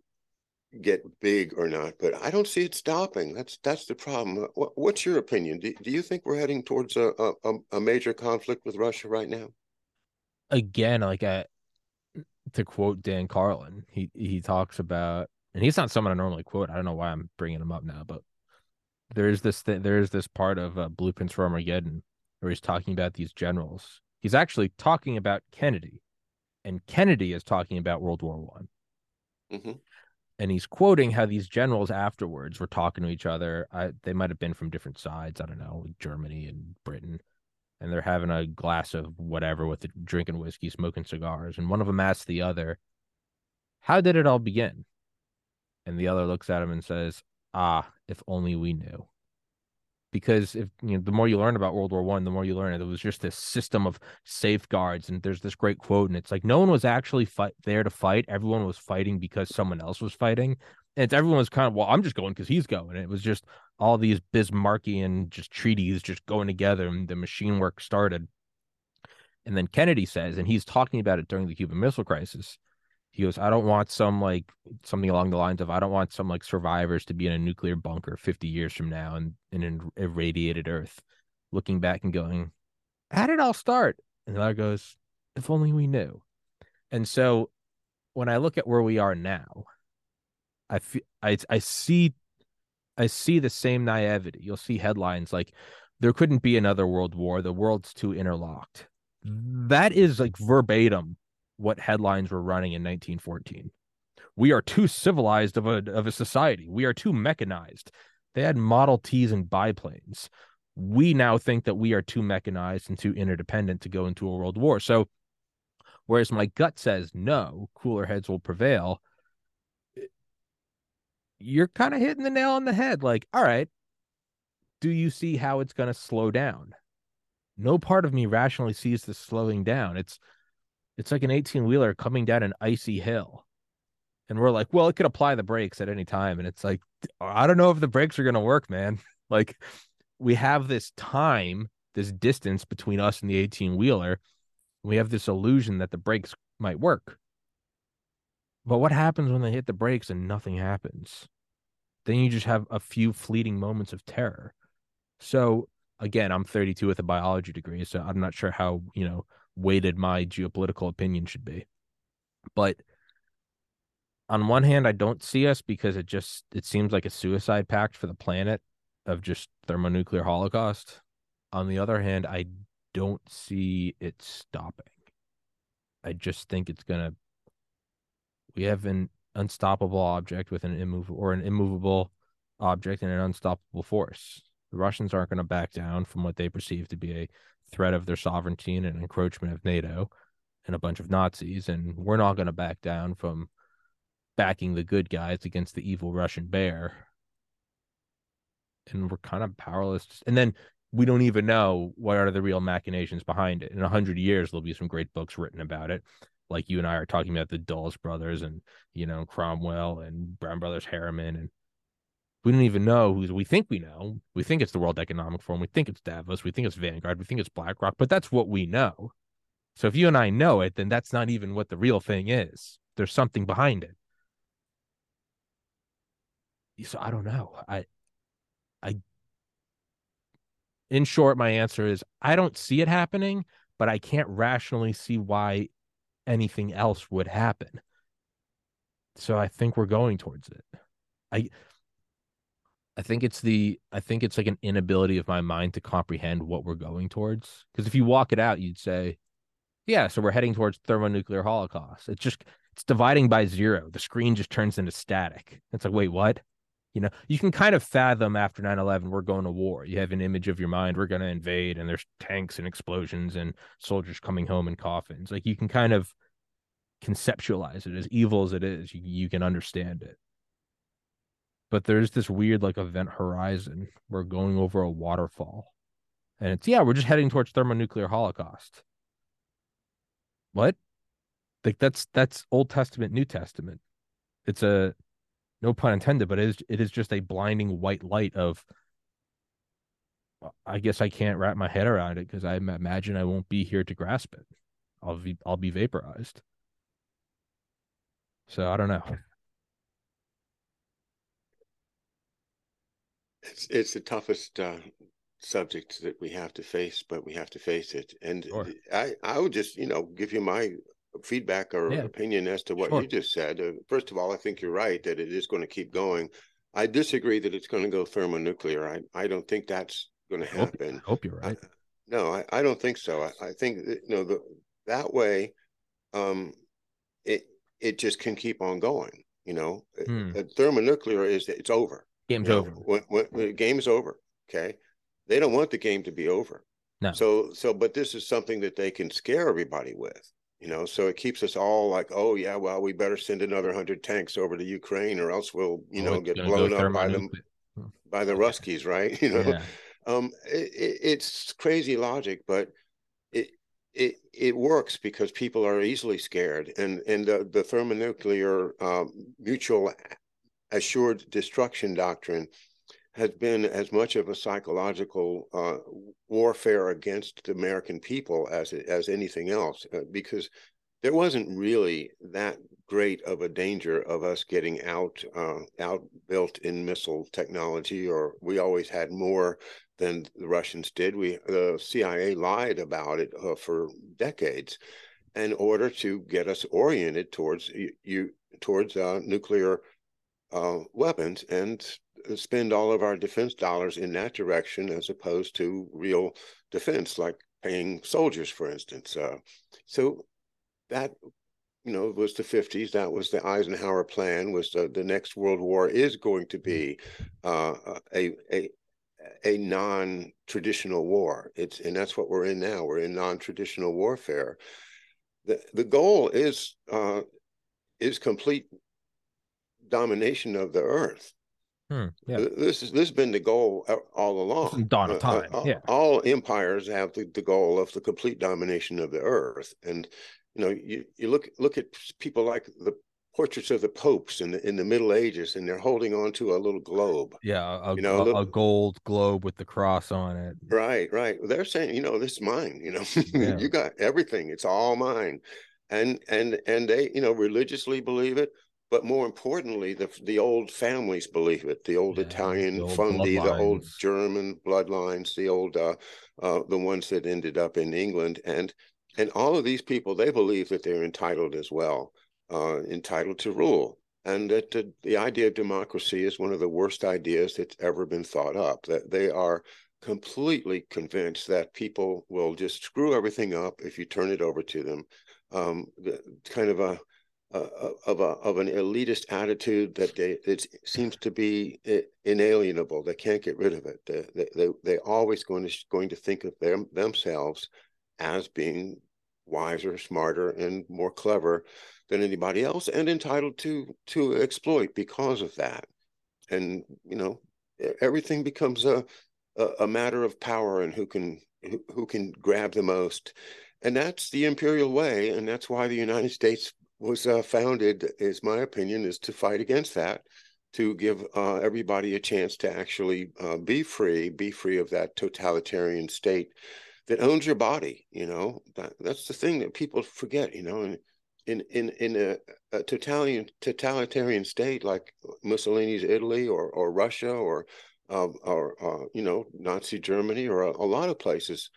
get big or not? But I don't see it stopping. That's that's the problem. what's your opinion? Do, do you think we're heading towards a, a, a major conflict with Russia right now? Again, like a, uh, to quote Dan Carlin, he he talks about, and he's not someone I normally quote. I don't know why I'm bringing him up now, but there's this th- there's this part of uh, Blueprints for Armageddon where he's talking about these generals. He's actually talking about Kennedy, and Kennedy is talking about World War One. Mm-hmm. And he's quoting how these generals afterwards were talking to each other. I, they might have been from different sides. I don't know, Germany and Britain, and they're having a glass of whatever with the drinking whiskey, smoking cigars. And one of them asks the other, "How did it all begin?" And the other looks at him and says, ah, if only we knew. Because if you know, the more you learn about World War One, the more you learn it It was just this system of safeguards. And there's this great quote, and it's like no one was actually fight there to fight. Everyone was fighting because someone else was fighting. And everyone was kind of, well, I'm just going because he's going. It was just all these Bismarckian just treaties just going together, and the machine work started. And then Kennedy says, and he's talking about it during the Cuban Missile Crisis he goes, I don't want some like something along the lines of I don't want some like survivors to be in a nuclear bunker 50 years from now and in an irradiated earth, looking back and going, How did it all start? And the other goes, If only we knew. And so when I look at where we are now, I feel I I see I see the same naivety. You'll see headlines like there couldn't be another world war. The world's too interlocked. That is like verbatim what headlines were running in 1914. We are too civilized of a of a society. We are too mechanized. They had Model Ts and biplanes. We now think that we are too mechanized and too interdependent to go into a world war. So, whereas my gut says no, cooler heads will prevail. you're kind of hitting the nail on the head. Like, all right, do you see how it's going to slow down? No part of me rationally sees this slowing down. It's it's like an 18 wheeler coming down an icy hill. And we're like, well, it could apply the brakes at any time. And it's like, I don't know if the brakes are going to work, man. <laughs> Like, we have this time, this distance between us and the 18 wheeler. We have this illusion that the brakes might work. But what happens when they hit the brakes and nothing happens? Then you just have a few fleeting moments of terror. So again, I'm 32 with a biology degree, so I'm not sure how, you know, weighted my geopolitical opinion should be. But on one hand, I don't see us because it just it seems like a suicide pact for the planet of just thermonuclear holocaust. On the other hand, I don't see it stopping. I just think it's gonna we have an unstoppable object with an immovable or an immovable object and an unstoppable force. The Russians aren't going to back down from what they perceive to be a threat of their sovereignty and an encroachment of NATO and a bunch of Nazis. And we're not going to back down from backing the good guys against the evil Russian bear. And we're kind of powerless. And then we don't even know what are the real machinations behind it. In a hundred years, there'll be some great books written about it. Like you and I are talking about the Dulles brothers and, you know, Cromwell and Brown Brothers Harriman and we don't even know who we think we know. We think it's the World Economic Forum. We think it's Davos. We think it's Vanguard. We think it's BlackRock, but that's what we know. So if you and I know it, then that's not even what the real thing is. There's something behind it. So I don't know. I, I, in short, my answer is I don't see it happening, but I can't rationally see why anything else would happen. So I think we're going towards it. I I think it's the I think it's like an inability of my mind to comprehend what we're going towards. Because if you walk it out, you'd say, yeah, so we're heading towards thermonuclear holocaust. It's just it's dividing by zero. The screen just turns into static. It's like, wait, what? You know, you can kind of fathom after 9-11, we're going to war. You have an image of your mind, we're gonna invade, and there's tanks and explosions and soldiers coming home in coffins. Like you can kind of conceptualize it as evil as it is, you, you can understand it but there's this weird like event horizon. We're going over a waterfall. And it's yeah, we're just heading towards thermonuclear holocaust. What? Like that's that's Old Testament, New Testament. It's a no pun intended, but it is it is just a blinding white light of I guess I can't wrap my head around it because I imagine I won't be here to grasp it. I'll be I'll be vaporized. So I don't know. It's it's the toughest uh, subject that we have to face, but we have to face it. And sure. I I would just you know give you my feedback or yeah. opinion as to what sure. you just said. Uh, first of all, I think you're right that it is going to keep going. I disagree that it's going to go thermonuclear. I I don't think that's going to happen. I hope, you're right. I, no, I, I don't think so. I, I think that, you know the that way, um, it it just can keep on going. You know, hmm. thermonuclear is it's over. Game's you know, over. When, when, when the over, okay, they don't want the game to be over. No. So so, but this is something that they can scare everybody with. You know, so it keeps us all like, oh yeah, well, we better send another hundred tanks over to Ukraine, or else we'll, you oh, know, get blown up by them by the Ruskies, right? <laughs> You know, yeah. um, it, it, it's crazy logic, but it it it works because people are easily scared, and and the, the thermonuclear um, mutual assured destruction doctrine has been as much of a psychological uh, warfare against the American people as as anything else, uh, because there wasn't really that great of a danger of us getting out uh, outbuilt in missile technology, or we always had more than the Russians did. We the CIA lied about it uh, for decades in order to get us oriented towards you, you towards uh, nuclear uh, weapons and spend all of our defense dollars in that direction as opposed to real defense, like paying soldiers, for instance. Uh, so that you know was the 50s that was the eisenhower plan was the, the next world war is going to be uh, a, a a non-traditional war it's and that's what we're in now we're in non-traditional warfare the the goal is uh, is complete domination of the earth. Hmm, yeah. This is this has been the goal all along. From dawn of time. Uh, uh, yeah. All empires have the, the goal of the complete domination of the earth. And you know, you, you look look at people like the portraits of the popes in the in the Middle Ages, and they're holding on to a little globe. Yeah, a, you know, a, little, a, gold globe with the cross on it. Right, right. They're saying, you know, this is mine. You know, <laughs> yeah. you got everything. It's all mine, and and and they, you know, religiously believe it. But more importantly, the the old families believe it. The old yeah, Italian the old Fondi, the old German bloodlines, the old uh, uh, the ones that ended up in England, and and all of these people, they believe that they're entitled as well uh, entitled to rule. And that the, the idea of democracy is one of the worst ideas that's ever been thought up, that they are completely convinced that people will just screw everything up if you turn it over to them. Um, the, kind of a, Uh, uh, of a of an elitist attitude that they it seems to be inalienable. They can't get rid of it. They they they always going to going to think of them themselves as being wiser, smarter, and more clever than anybody else and entitled to to exploit because of that and you know everything becomes a a, a matter of power and who can who, who can grab the most and that's the imperial way and that's why the united states was uh, founded is my opinion is to fight against that to give uh, everybody a chance to actually uh, be free be free of that totalitarian state that owns your body you know? That, that's the thing that people forget you know? And in in in a, a totalitarian totalitarian state like Mussolini's Italy or or Russia or uh, or uh, you know Nazi Germany or a, a, lot of places,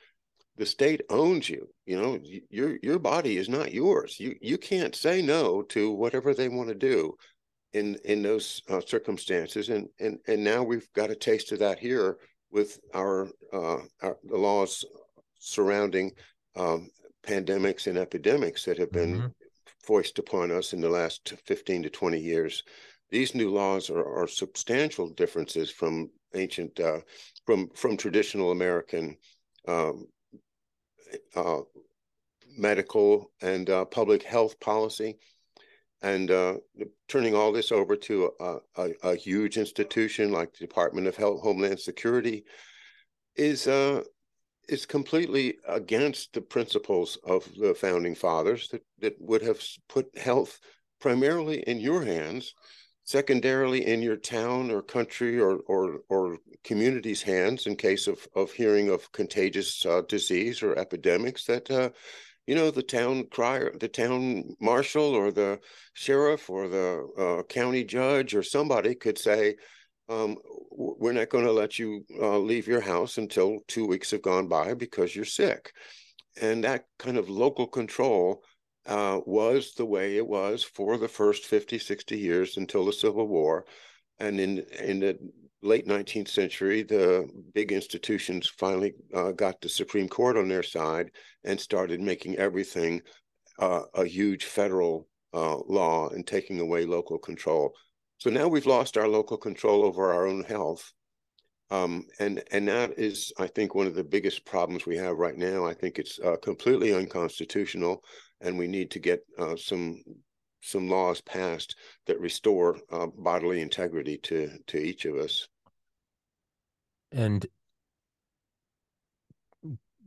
the state owns you. You know your your body is not yours. You you can't say no to whatever they want to do in in those uh, circumstances. And and and now we've got a taste of that here with our, uh, our the laws surrounding um, pandemics and epidemics that have been mm-hmm foisted upon us in the last 15 to 20 years. These new laws are, are substantial differences from ancient, uh, from from traditional American um, uh, medical and uh, public health policy, and uh, turning all this over to a, a, a, huge institution like the Department of Health, Homeland Security is uh, is completely against the principles of the founding fathers that, that would have put health primarily in your hands, secondarily in your town or country or or, or community's hands in case of, of hearing of contagious uh, disease or epidemics that uh, you know the town crier the town marshal or the sheriff or the uh, county judge or somebody could say um, we're not going to let you uh, leave your house until two weeks have gone by because you're sick. And that kind of local control uh, was the way it was for the first 50, 60 years until the Civil War. And in, in the late 19th century, the big institutions finally uh, got the Supreme Court on their side and started making everything uh, a huge federal uh, law and taking away local control. So now we've lost our local control over our own health. Um, and and that is, I think, one of the biggest problems we have right now. I think it's uh, completely unconstitutional, and we need to get uh, some some laws passed that restore uh, bodily integrity to to each of us. And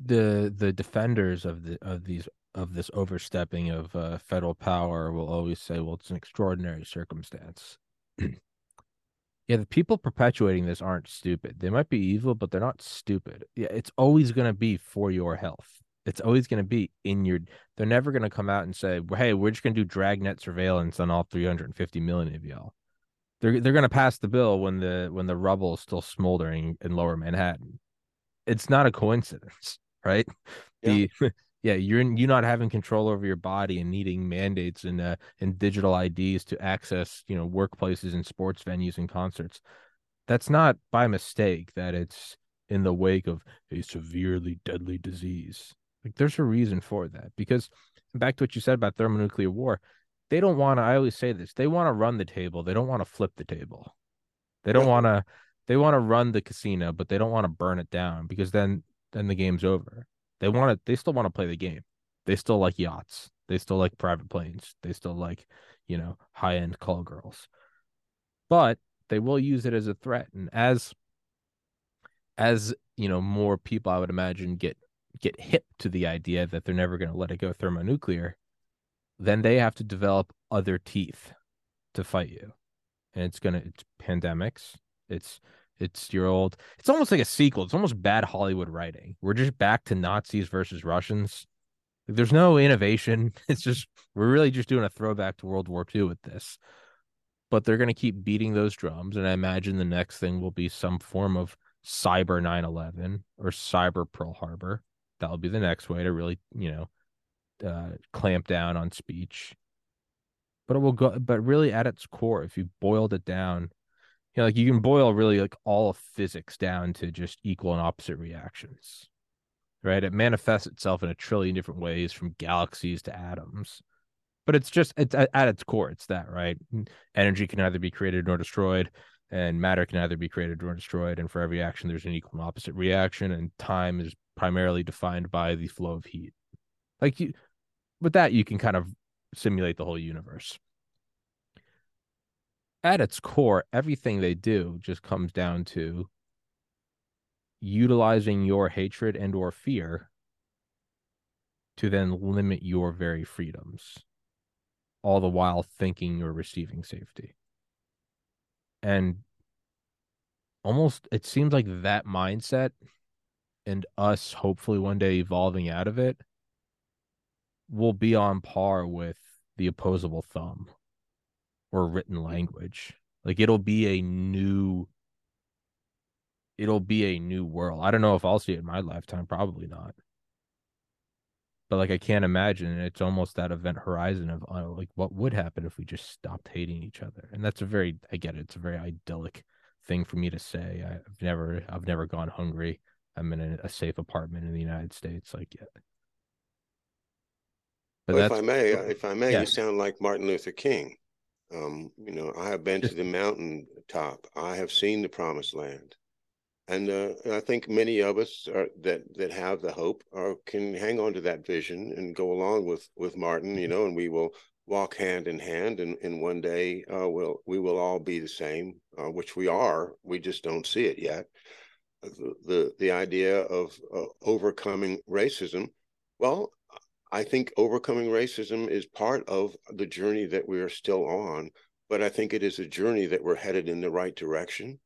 the the defenders of the of these of this overstepping of uh, federal power will always say, "Well, it's an extraordinary circumstance." <clears throat> yeah, the people perpetuating this aren't stupid. They might be evil, but they're not stupid. Yeah, it's always going to be for your health. It's always going to be in your. They're never going to come out and say, "Hey, we're just going to do dragnet surveillance on all 350 million of y'all." They're they're going to pass the bill when the when the rubble is still smoldering in Lower Manhattan. It's not a coincidence, <laughs> right? Yeah. The <laughs> yeah, you're you not having control over your body and needing mandates and uh, and digital IDs to access, you know, workplaces and sports venues and concerts. That's not by mistake that it's in the wake of a severely deadly disease. Like there's a reason for that. Because back to what you said about thermonuclear war, they don't want to I always say this, they want to run the table, they don't want to flip the table. They don't want to they want to run the casino, but they don't want to burn it down because then then the game's over. They want to. They still want to play the game. They still like yachts. They still like private planes. They still like, you know, high end call girls. but they will use it as a threat. And as as you know, more people I would imagine get get hip to the idea that they're never going to let it go thermonuclear, then they have to develop other teeth to fight you. And it's gonna it's pandemics. It's it's your old it's almost like a sequel. It's almost bad Hollywood writing. We're just back to Nazis versus Russians. There's no innovation. <laughs> It's just we're really just doing a throwback to World War II with this. But they're gonna keep beating those drums, and I imagine the next thing will be some form of cyber 9-11 or cyber Pearl Harbor. That'll be the next way to really, you know, uh, clamp down on speech. But it will go. But really, at its core, if you boiled it down, you know, like you can boil really like all of physics down to just equal and opposite reactions, right? It manifests itself in a trillion different ways, from galaxies to atoms. But it's just it's at its core, it's that, right? Energy can neither be created nor destroyed and matter can either be created or destroyed and for every action there's an equal and opposite reaction and time is primarily defined by the flow of heat. Like you with that you can kind of simulate the whole universe. At its core everything they do just comes down to utilizing your hatred and or fear to then limit your very freedoms all the while thinking you're receiving safety and almost it seems like that mindset and us hopefully one day evolving out of it will be on par with the opposable thumb or written language. Like it'll be a new it'll be a new world. I don't know if i'll see it in my lifetime probably not but like i can't imagine it's almost that event horizon of uh, like what would happen if we just stopped hating each other and that's a very i get it it's a very idyllic thing for me to say i've never i've never gone hungry i'm in a, a safe apartment in the united states like yeah but well, if i may if i may yeah. you sound like martin luther king um, you know i have been to the mountain top i have seen the promised land and uh, I think many of us are, that that have the hope or can hang on to that vision and go along with with Martin, you mm-hmm. know, and we will walk hand in hand, and, and one day uh, we'll we will all be the same, uh, which we are. We just don't see it yet. The the, the idea of uh, overcoming racism, well, I think overcoming racism is part of the journey that we are still on, but I think it is a journey that we're headed in the right direction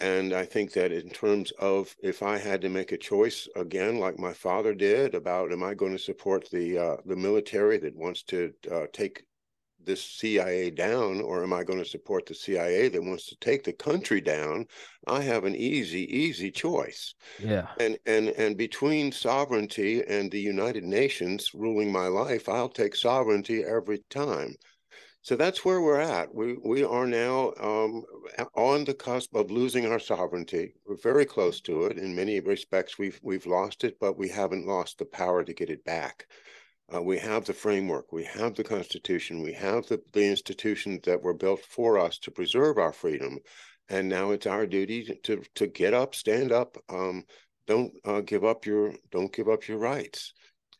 and I think that in terms of if I had to make a choice again, like my father did, about am I going to support the uh, the military that wants to uh, take this CIA down, or am I going to support the CIA that wants to take the country down? I have an easy, easy choice. Yeah. And and and between sovereignty and the United Nations ruling my life, I'll take sovereignty every time. So that's where we're at. We we are now um, on the cusp of losing our sovereignty. We're very close to it. In many respects, we've we've lost it, but we haven't lost the power to get it back. Uh, we have the framework, we have the Constitution, we have the, the institutions that were built for us to preserve our freedom, and now it's our duty to to get up, stand up. Um, don't uh, give up your don't give up your rights,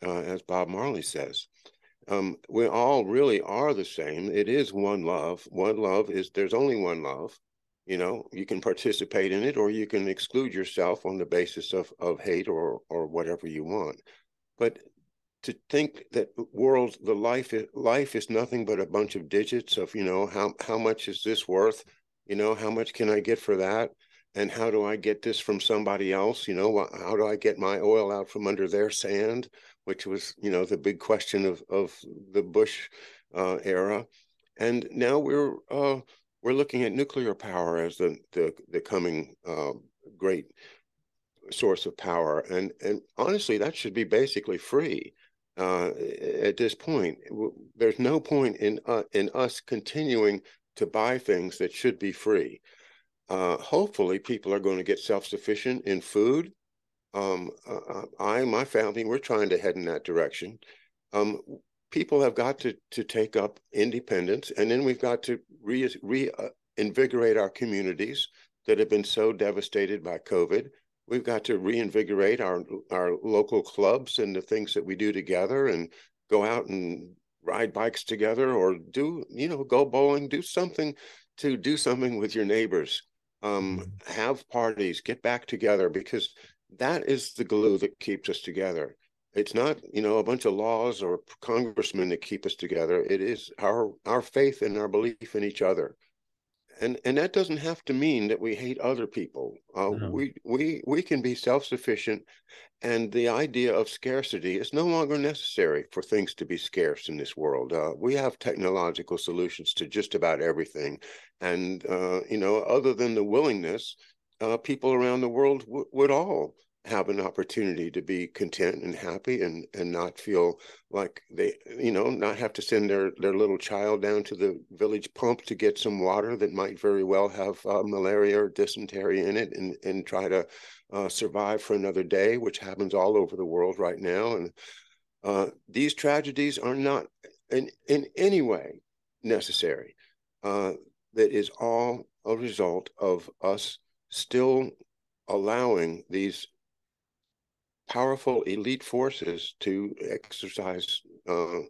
uh, as Bob Marley says um, we all really are the same. It is one love. One love is there's only one love. You know, you can participate in it or you can exclude yourself on the basis of, of hate or or whatever you want. But to think that world the life is, life is nothing but a bunch of digits of you know how how much is this worth you know how much can i get for that and how do i get this from somebody else you know how do i get my oil out from under their sand which was you know the big question of of the Bush uh, era, and now we're uh, we're looking at nuclear power as the the, the coming uh, great source of power, and and honestly, that should be basically free. Uh, at this point, there's no point in uh, in us continuing to buy things that should be free. Uh, hopefully, people are going to get self sufficient in food um, uh, uh, I and my family, we're trying to head in that direction. Um, people have got to to take up independence, and then we've got to re, re uh, our communities that have been so devastated by COVID. We've got to reinvigorate our our local clubs and the things that we do together, and go out and ride bikes together, or do you know go bowling, do something to do something with your neighbors. Um, mm-hmm. have parties, get back together because that is the glue that keeps us together. It's not, you know, a bunch of laws or congressmen that keep us together. It is our our faith and our belief in each other and and that doesn't have to mean that we hate other people. Uh, no. We we we can be self sufficient, and the idea of scarcity is no longer necessary for things to be scarce in this world. Uh, we have technological solutions to just about everything, and uh, you know, other than the willingness, uh, people around the world w- would all have an opportunity to be content and happy and and not feel like they you know not have to send their their little child down to the village pump to get some water that might very well have uh, malaria or dysentery in it and and try to uh, survive for another day which happens all over the world right now. And uh, these tragedies are not in in any way necessary uh, that is all a result of us still allowing these powerful elite forces to exercise uh,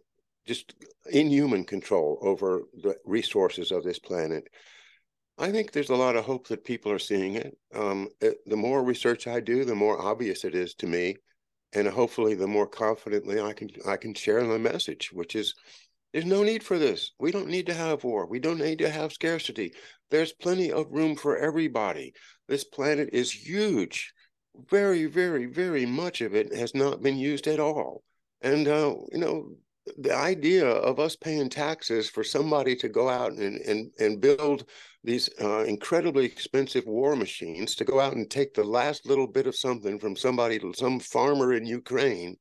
just inhuman control over the resources of this planet. I think there's a lot of hope that people are seeing it. Um, it. The more research I do, the more obvious it is to me, and hopefully, the more confidently I can I can share the message, which is there's no need for this. We don't need to have war. We don't need to have scarcity. There's plenty of room for everybody. This planet is huge very, very, very much of it has not been used at all. And, uh, you know, the idea of us paying taxes for somebody to go out and, and, and build these uh, incredibly expensive war machines to go out and take the last little bit of something from somebody, some farmer in Ukraine.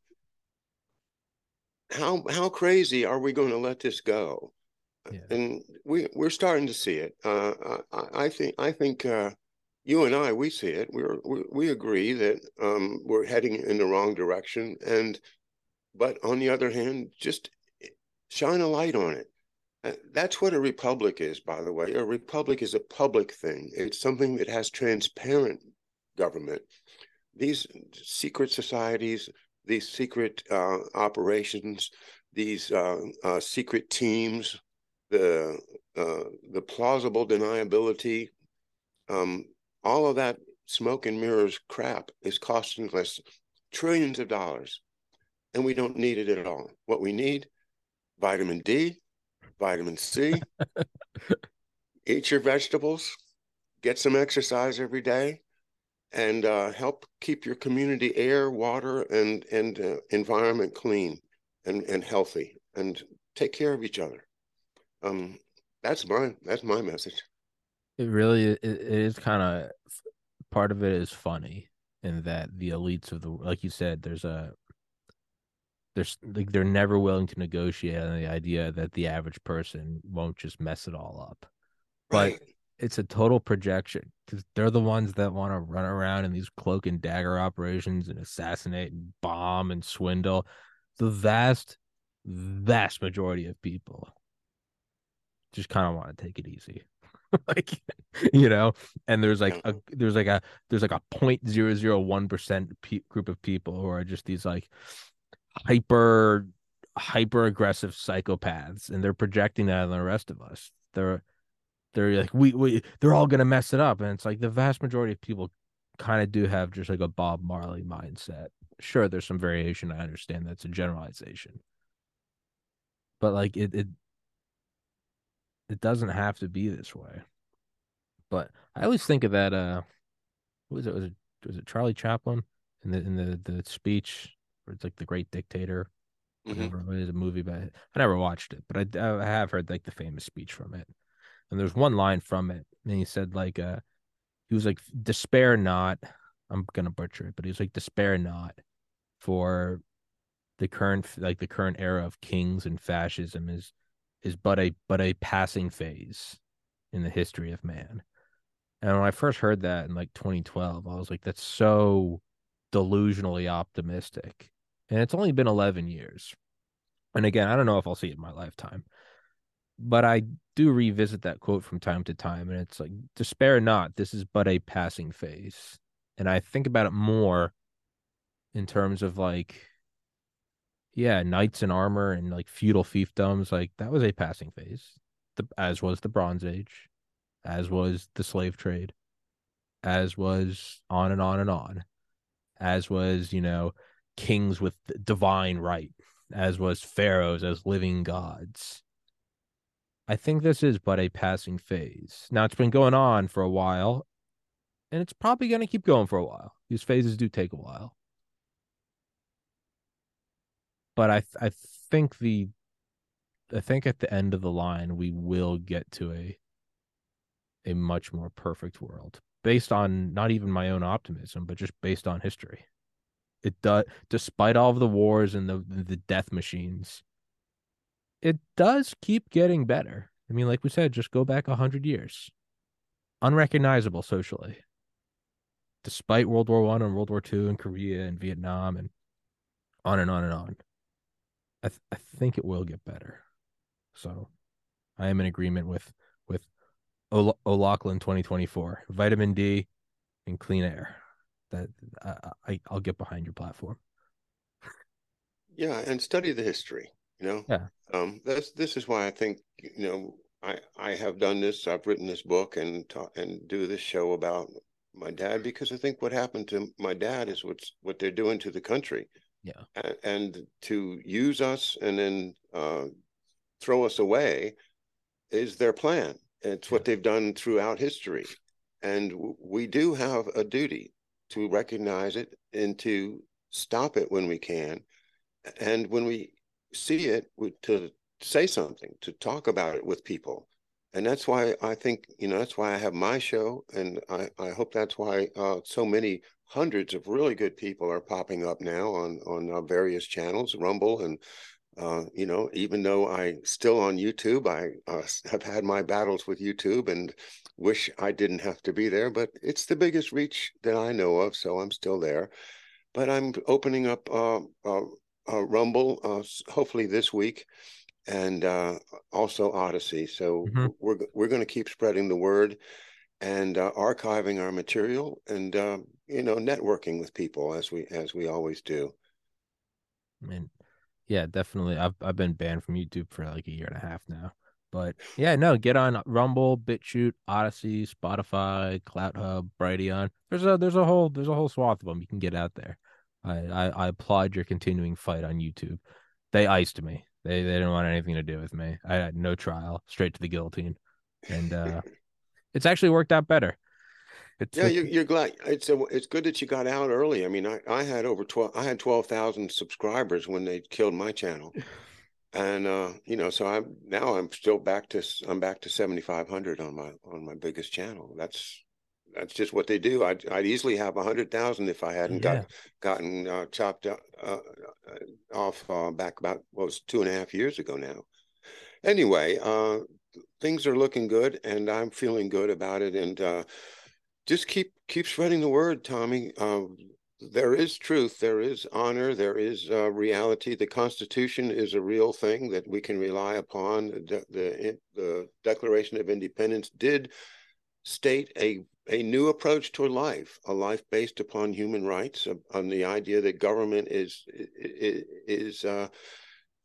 How how crazy are we going to let this go? Yeah. And we we're starting to see it. Uh, I, I, think I think uh, you and I, we see it. We're, we we agree that um, we're heading in the wrong direction, and but on the other hand, just shine a light on it. Uh, that's what a republic is, by the way. A republic is a public thing. It's something that has transparent government. These secret societies, these secret uh, operations, these uh, uh, secret teams, the uh, the plausible deniability. Um, all of that smoke and mirrors crap is costing us trillions of dollars and we don't need it at all what we need vitamin d vitamin c <laughs> eat your vegetables get some exercise every day and uh, help keep your community air water and and uh, environment clean and and healthy and take care of each other um that's my that's my message it really it, it is kind of part of it is funny in that the elites of the like you said, there's a there's like they're never willing to negotiate on the idea that the average person won't just mess it all up. Right. But it's a total projection because they're the ones that want to run around in these cloak and dagger operations and assassinate and bomb and swindle. The vast, vast majority of people just kind of want to take it easy. <laughs> like you know and there's like a mm-hmm. there's like a there's like a 0.001 percent group of people who are just these like hyper hyper aggressive psychopaths and they're projecting that on the rest of us they're they're like we, we they're all gonna mess it up and it's like the vast majority of people kind of do have just like a bob marley mindset sure there's some variation i understand that's a generalization but like it, it it doesn't have to be this way. But I always think of that. Uh, what was it? Was it was it Charlie Chaplin in the in the the speech where it's like the Great Dictator? Mm-hmm. It is a movie, but I never watched it. But I I have heard like the famous speech from it. And there's one line from it, and he said like uh, he was like despair not. I'm gonna butcher it, but he was like despair not for the current like the current era of kings and fascism is is but a but a passing phase in the history of man. And when I first heard that in like 2012, I was like, that's so delusionally optimistic. And it's only been 11 years. And again, I don't know if I'll see it in my lifetime, but I do revisit that quote from time to time. And it's like, despair not, this is but a passing phase. And I think about it more in terms of like yeah, knights in armor and like feudal fiefdoms, like that was a passing phase, the, as was the Bronze Age. as was the slave trade, as was on and on and on, as was, you know, kings with divine right, as was pharaohs as living gods. I think this is but a passing phase. Now it's been going on for a while, and it's probably going to keep going for a while. These phases do take a while. But I I think the I think at the end of the line we will get to a a much more perfect world based on not even my own optimism, but just based on history. It does, despite all of the wars and the the death machines, it does keep getting better. I mean, like we said, just go back a hundred years, unrecognizable socially, despite World War One and World War Two and Korea and Vietnam and on and on and on. I th- I think it will get better. So, I am in agreement with with O'Loughlin 2024, vitamin D, and clean air. That I, I I'll get behind your platform. Yeah, and study the history. You know, yeah. Um, that's this is why I think you know I I have done this. I've written this book and ta- and do this show about my dad because I think what happened to my dad is what's what they're doing to the country. Yeah, and, and to use us and then uh, throw us away is their plan. It's what they've done throughout history, and we do have a duty to recognize it and to stop it when we can, and when we see it, to say something, to talk about it with people. And that's why I think, you know, that's why I have my show. And I, I hope that's why uh, so many hundreds of really good people are popping up now on, on uh, various channels, Rumble. And, uh, you know, even though I still on YouTube, I uh, have had my battles with YouTube and wish I didn't have to be there, but it's the biggest reach that I know of. So I'm still there. But I'm opening up uh, uh, uh, Rumble, uh, hopefully this week, and uh, also Odysee. So mm-hmm. we're we're going to keep spreading the word and uh, archiving our material, and uh, you know, networking with people as we as we always do. I mean, yeah, definitely. I've I've been banned from YouTube for like a year and a half now. But yeah, no, get on Rumble, BitChute, Odysee, Spotify, CloutHub, Brighteon. There's a there's a whole there's a whole swath of them you can get out there. I, I, I applaud your continuing fight on YouTube. They iced me. They they didn't want anything to do with me. I had no trial, straight to the guillotine, and uh, <laughs> it's actually worked out better. It's yeah, you're, you're glad. It's a, it's good that you got out early. I mean, I, I had over twelve. I had twelve thousand subscribers when they killed my channel, and uh, you know, so I'm now I'm still back to I'm back to seventy five hundred on my on my biggest channel. That's that's just what they do. I'd, I'd easily have a hundred thousand if I hadn't yeah. got gotten uh, chopped uh, uh, off uh, back about what was two and a half years ago now. Anyway, uh, things are looking good, and I'm feeling good about it. And uh, just keep keep spreading the word, Tommy. there is truth, there is honor, there is reality. The Constitution is a real thing that we can rely upon. The the, the Declaration of Independence did state a a new approach to life, a life based upon human rights, uh, on the idea that government is is, uh,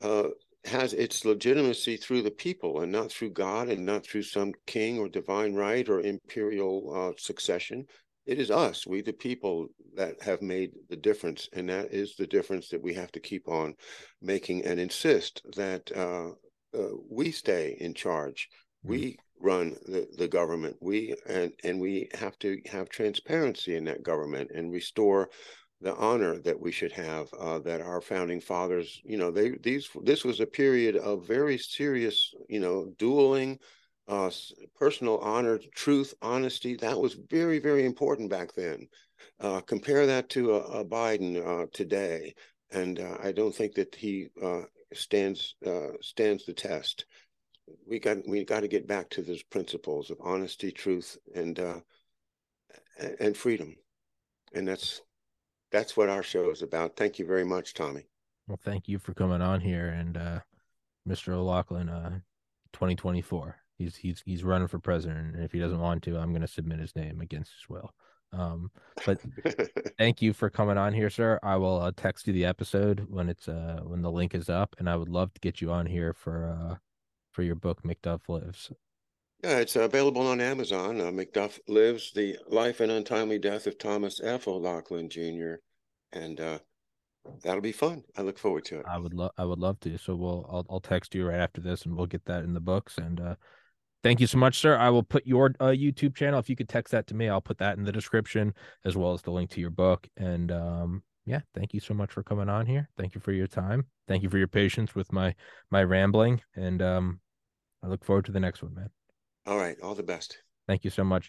uh, has its legitimacy through the people and not through God and not through some king or divine right or imperial uh, succession. It is us, we the people, that have made the difference, and that is the difference that we have to keep on making and insist that uh, uh, we stay in charge. Mm-hmm. We run the, the government. We and and we have to have transparency in that government and restore the honor that we should have uh, that our founding fathers you know they these this was a period of very serious you know dueling uh, personal honor truth honesty. That was very very important back then. Uh, compare that to a, a biden uh, today and uh, i don't think that he uh, stands stands the test we got we got to get back to those principles of honesty, truth, and uh, and freedom, and that's that's what our show is about. Thank you very much, Tommy. Well, thank you for coming on here, and uh, Mr. O'Loughlin, uh, 2024. He's he's he's running for president, and if he doesn't want to, I'm going to submit his name against his will. Um, but <laughs> thank you for coming on here, sir. I will uh, text you the episode when it's uh when the link is up, and I would love to get you on here for uh for your book, McDuff Lives. Yeah, it's available on Amazon. Uh, McDuff Lives, The Life and Untimely Death of Thomas F. O'Loughlin Jr. And uh, that'll be fun. I look forward to it. I would love I would love to. So we'll I'll I'll text you right after this and we'll get that in the books. And uh thank you so much, sir. I will put your uh, YouTube channel. If you could text that to me, I'll put that in the description as well as the link to your book. And um yeah, thank you so much for coming on here. Thank you for your time. Thank you for your patience with my my rambling. And um I look forward to the next one, man. All right. All the best. Thank you so much.